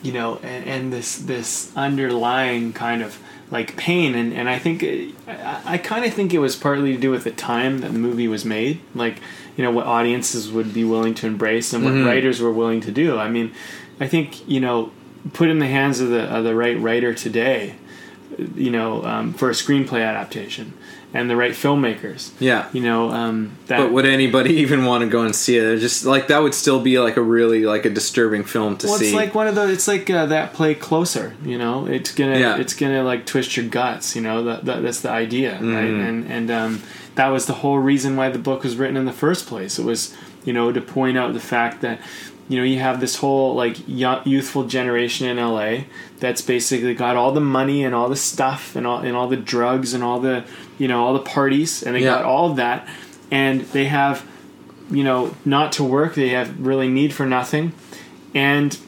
you know, and, and this this underlying kind of like pain, and and I think it, I, I kind of think it was partly to do with the time that the movie was made, like you know what audiences would be willing to embrace and what writers were willing to do. I mean, I think you know, put in the hands of the of the right writer today, you know, um, for a screenplay adaptation, and the right filmmakers, Yeah. you know, um, that But would anybody (laughs) even want to go and see it? Just like that would still be like a really like a disturbing film to Well, see. it's like one of those. It's like uh, that play closer. You know, it's gonna Yeah. it's gonna like twist your guts. You know, that, that that's the idea, right? Mm-hmm. And and um, that was the whole reason why the book was written in the first place. It was you know to point out the fact that you know you have this whole like youthful generation in LA that's basically got all the money and all the stuff and all and all the drugs and all the you know all the parties and they Yeah. got all of that. And they have you know not to work they have really need for nothing. And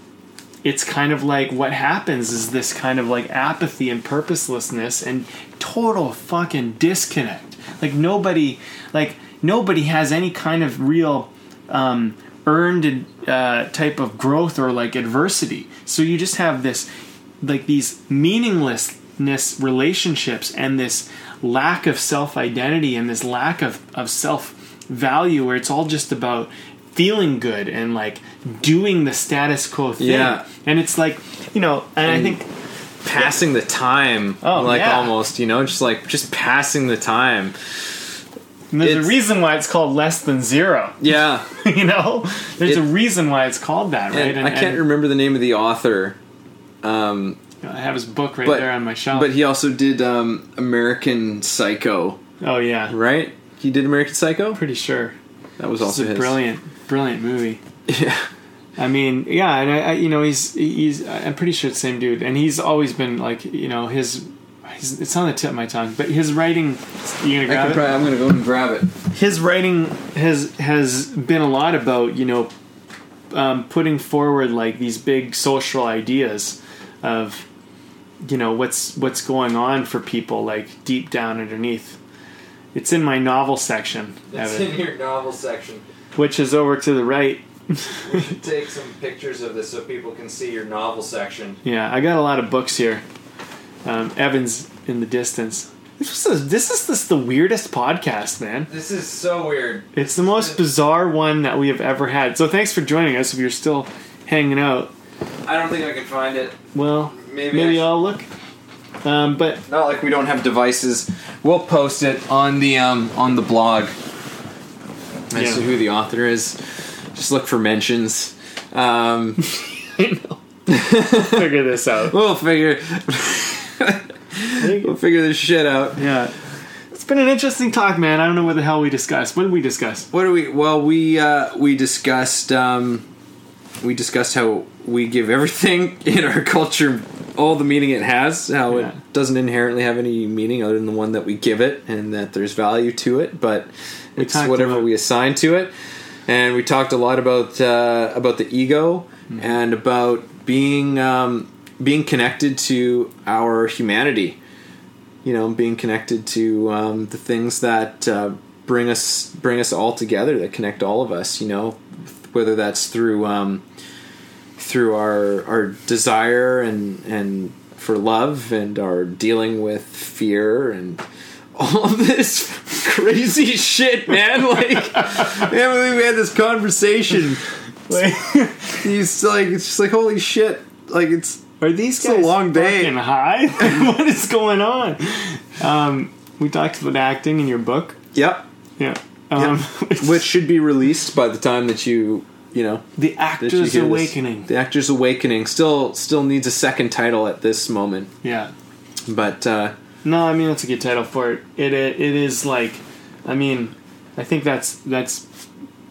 it's kind of like what happens is this kind of like apathy and purposelessness and total fucking disconnect. Like nobody like nobody has any kind of real um, earned uh, type of growth or like adversity so you just have this like these meaninglessness relationships and this lack of self identity and this lack of, of self value where it's all just about feeling good and like doing the status quo thing. Yeah. And it's like, you know, and I think passing the time Oh, like yeah. almost you know just like just passing the time there's It's- a reason why it's called less than zero. (laughs) yeah you know? There's It- a reason why it's called that, right? and i can't remember the name of the author um I have his book right but there on my shelf. but he also did um american psycho oh yeah. right he did american psycho Pretty sure. that was also brilliant, brilliant movie. (laughs) yeah I mean, yeah, and I, I, you know, he's he's. I'm pretty sure it's the same dude, and he's always been like, you know, his. His it's on the tip of my tongue, but his writing. You gonna I grab can it? probably, I'm gonna go and grab it. his writing has has been a lot about you know um, putting forward like these big social ideas of you know what's what's going on for people like deep down underneath. It's in my novel section, Evan, in your novel section. which is over to the right. We should take some pictures of this so people can see your novel section. Yeah, I got a lot of books here. Um, Evan's in the distance. This is this is this the weirdest podcast, man. This is so weird. It's the most bizarre one that we have ever had. So thanks for joining us. If you're still hanging out, I don't think I can find it. well, Maybe maybe, I'll look. Um, but Not like we don't have devices. We'll post it on the um on the blog as Yeah. to who the author is. Just look for mentions. Um, (laughs) figure this out. we'll figure we'll figure this shit out. Yeah, it's been an interesting talk, man. I don't know what the hell we discussed. What did we discuss? What do we? Well, we uh, we discussed um, we discussed how we give everything (laughs) in our culture all the meaning it has. How Yeah. it doesn't inherently have any meaning other than the one that we give it, and that there's value to it. But it's whatever about- we assign to it. And we talked a lot about uh, about the ego Mm-hmm. and about being um, being connected to our humanity you know, being connected to um, the things that uh, bring us bring us all together, that connect all of us. You know, whether that's through um, through our our desire and and for love and our dealing with fear and all this (laughs) crazy shit, man. Like, I we had this conversation. Like, (laughs) He's like, it's just like, holy shit. Like, it's Are these It's a long day. fucking high? (laughs) what is going on? Um, we talked about acting in your book. yep. Yeah. Um, (laughs) which should be released by the time that you you know the actor's hear this. awakening. the actor's awakening still still needs a second title at this moment Yeah. but uh No, I mean that's a good title for it. It it, it is like, I mean, I think that's that's,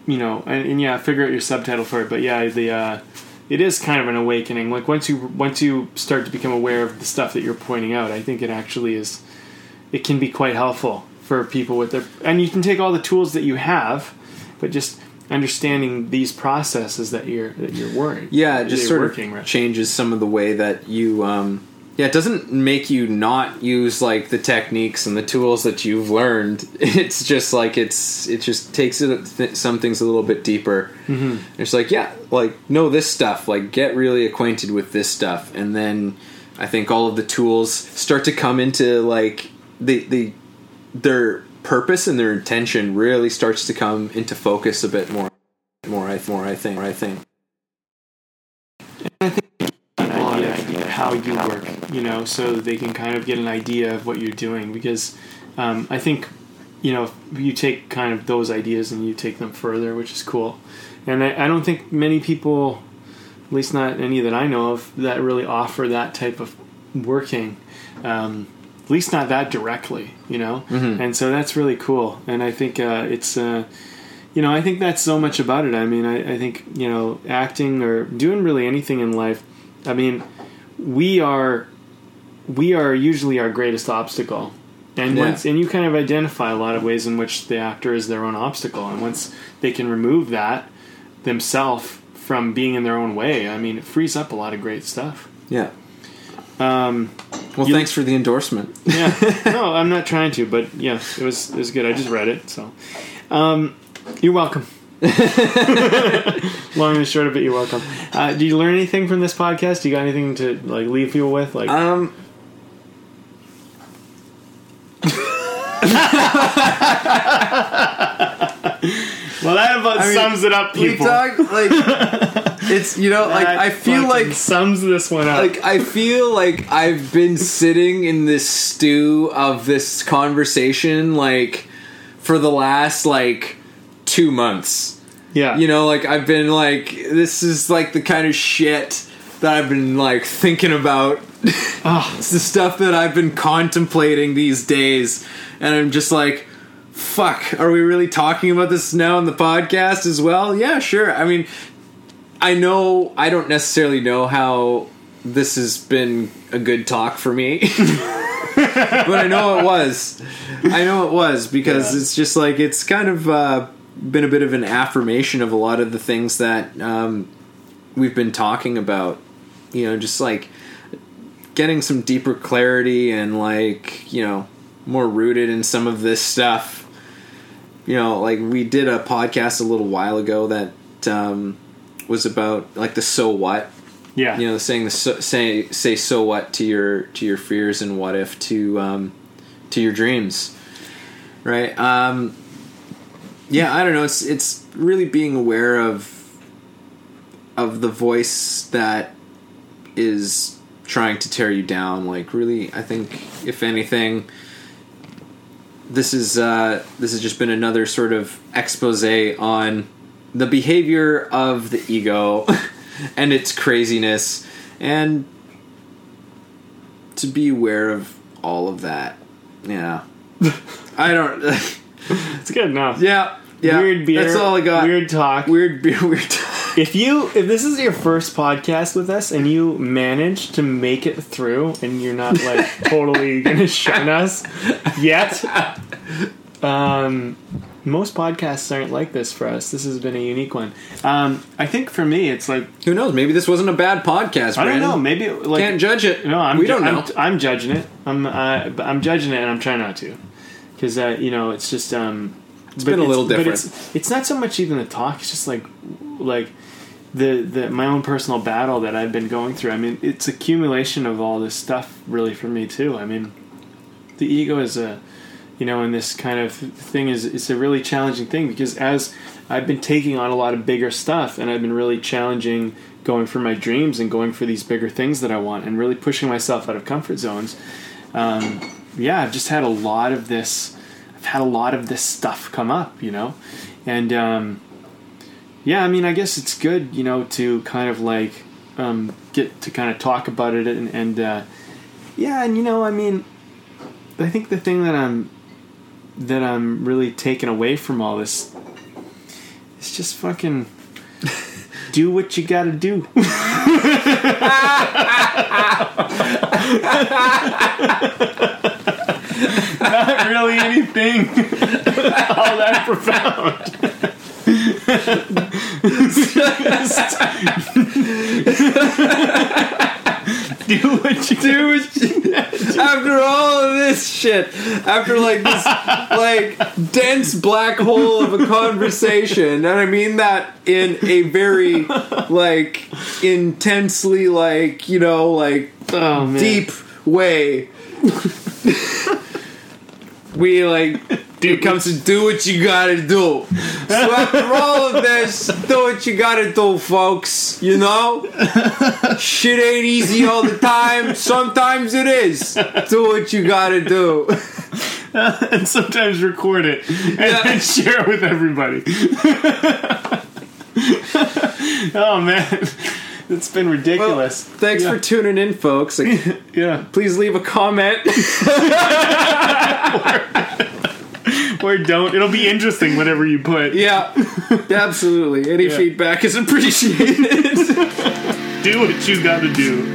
you know, and, and yeah, figure out your subtitle for it. But yeah, the uh, it is kind of an awakening. Like once you once you start to become aware of the stuff that you're pointing out, I think it actually is. It can be quite helpful for people with their, and you can take all the tools that you have, but just understanding these processes that you're that you're working. yeah it just sort working, of right? changes some of the way that you um yeah it doesn't make you not use like the techniques and the tools that you've learned. (laughs) It's just like it's it just takes it th- some things a little bit deeper. Mm-hmm. it's like yeah like know this stuff like get really acquainted with this stuff. And then i think all of the tools start to come into like the the their purpose and their intention really starts to come into focus a bit more more i more i think more i think. Idea of how you work, you know, so that they can kind of get an idea of what you're doing. Because um, I think, you know, you take kind of those ideas and you take them further, which is cool. And I, I don't think many people, at least not any that I know of, that really offer that type of working. Um, at least not that directly, you know. And so that's really cool. And I think uh, it's. Uh, you know, I think that's so much about it. I mean, I, I think you know, acting or doing really anything in life. I mean, we are we are usually our greatest obstacle, and Yeah. once and you kind of identify a lot of ways in which the actor is their own obstacle, and once they can remove that themselves from being in their own way, I mean, it frees up a lot of great stuff. Yeah. Um, Well, You- thanks for the endorsement. yeah, (laughs) no, I'm not trying to, but yeah, it was it was good. I just read it, so um, you're welcome. (laughs) Long and short of it, you're welcome. Uh, do you learn anything from this podcast? Do you got anything to like leave people with? Like, Um, (laughs) well, that about mean, sums it up, we people. talk like (laughs) it's you know like I feel like sums this one up. like I feel like I've been sitting in this stew of this conversation like for the last like two months. yeah, You know, like I've been like this is like the kind of shit that I've been like thinking about. (laughs) It's the stuff that I've been contemplating these days, and I'm just like. Fuck, are we really talking about this now on the podcast as well? Yeah, sure. I mean, I know I don't necessarily know how this has been a good talk for me. (laughs) but I know it was. I know it was because Yeah. it's just like it's kind of uh, been a bit of an affirmation of a lot of the things that um, we've been talking about. You know, just like getting some deeper clarity and like you know more rooted in some of this stuff. You know, like we did a podcast a little while ago that um, was about like the so what yeah, you know saying the so, say say so what to your to your fears and what if to um to your dreams right um yeah i don't know. It's it's really being aware of of the voice that is trying to tear you down. Like really i think if anything this is uh this has just been another sort of expose on the behavior of the ego (laughs) and its craziness. And to be aware of all of that yeah. (laughs) I don't (laughs) (laughs) it's good enough. yeah yeah Weird beer. that's all i got Weird talk. weird beer (laughs) weird talk. If you if this is your first podcast with us and you manage to make it through and you're not like (laughs) totally gonna shun us yet, um, most podcasts aren't like this for us. This has been a unique one. Um, I think for me, it's like who knows maybe this wasn't a bad podcast I don't know. Maybe like can't judge it No, I'm we ju- don't know I'm, I'm judging it. I'm uh, I'm judging it, and I'm trying not to, because uh, you know it's just um, it's been a little But different. it's it's not so much even the talk. It's just like like the the my own personal battle that I've been going through. I mean, it's accumulation of all this stuff really for me too. I mean, the ego is a you know, and this kind of thing is it's a really challenging thing because as I've been taking on a lot of bigger stuff and I've been really challenging going for my dreams and going for these bigger things that I want and really pushing myself out of comfort zones. Um, yeah, I've just had a lot of this. I've had a lot of this stuff come up, you know, and um, yeah, I mean, I guess it's good, you know, to kind of like um, get to kind of talk about it and, and uh, yeah, and you know, I mean, I think the thing that I'm that I'm really taken away from all this is just fucking (laughs) do what you gotta do. (laughs) (laughs) Not really anything (laughs) all that profound. (laughs) do what you do what you- (laughs) after all of this shit after like this like dense black hole of a conversation and i mean that in a very like intensely like you know like Oh man. deep way we like it comes to do what you gotta do. So after all of this do what you gotta do folks you know? Shit ain't easy all the time. Sometimes it is. Do what you gotta do. (laughs) And sometimes record it and Yeah. then (laughs) share it with everybody. (laughs) oh man, (laughs) it's been ridiculous. thanks Yeah. for tuning in folks like, (laughs) yeah, please leave a comment (laughs) or don't. It'll be interesting whatever you put. yeah absolutely any Yeah. feedback is appreciated Do what you gotta do.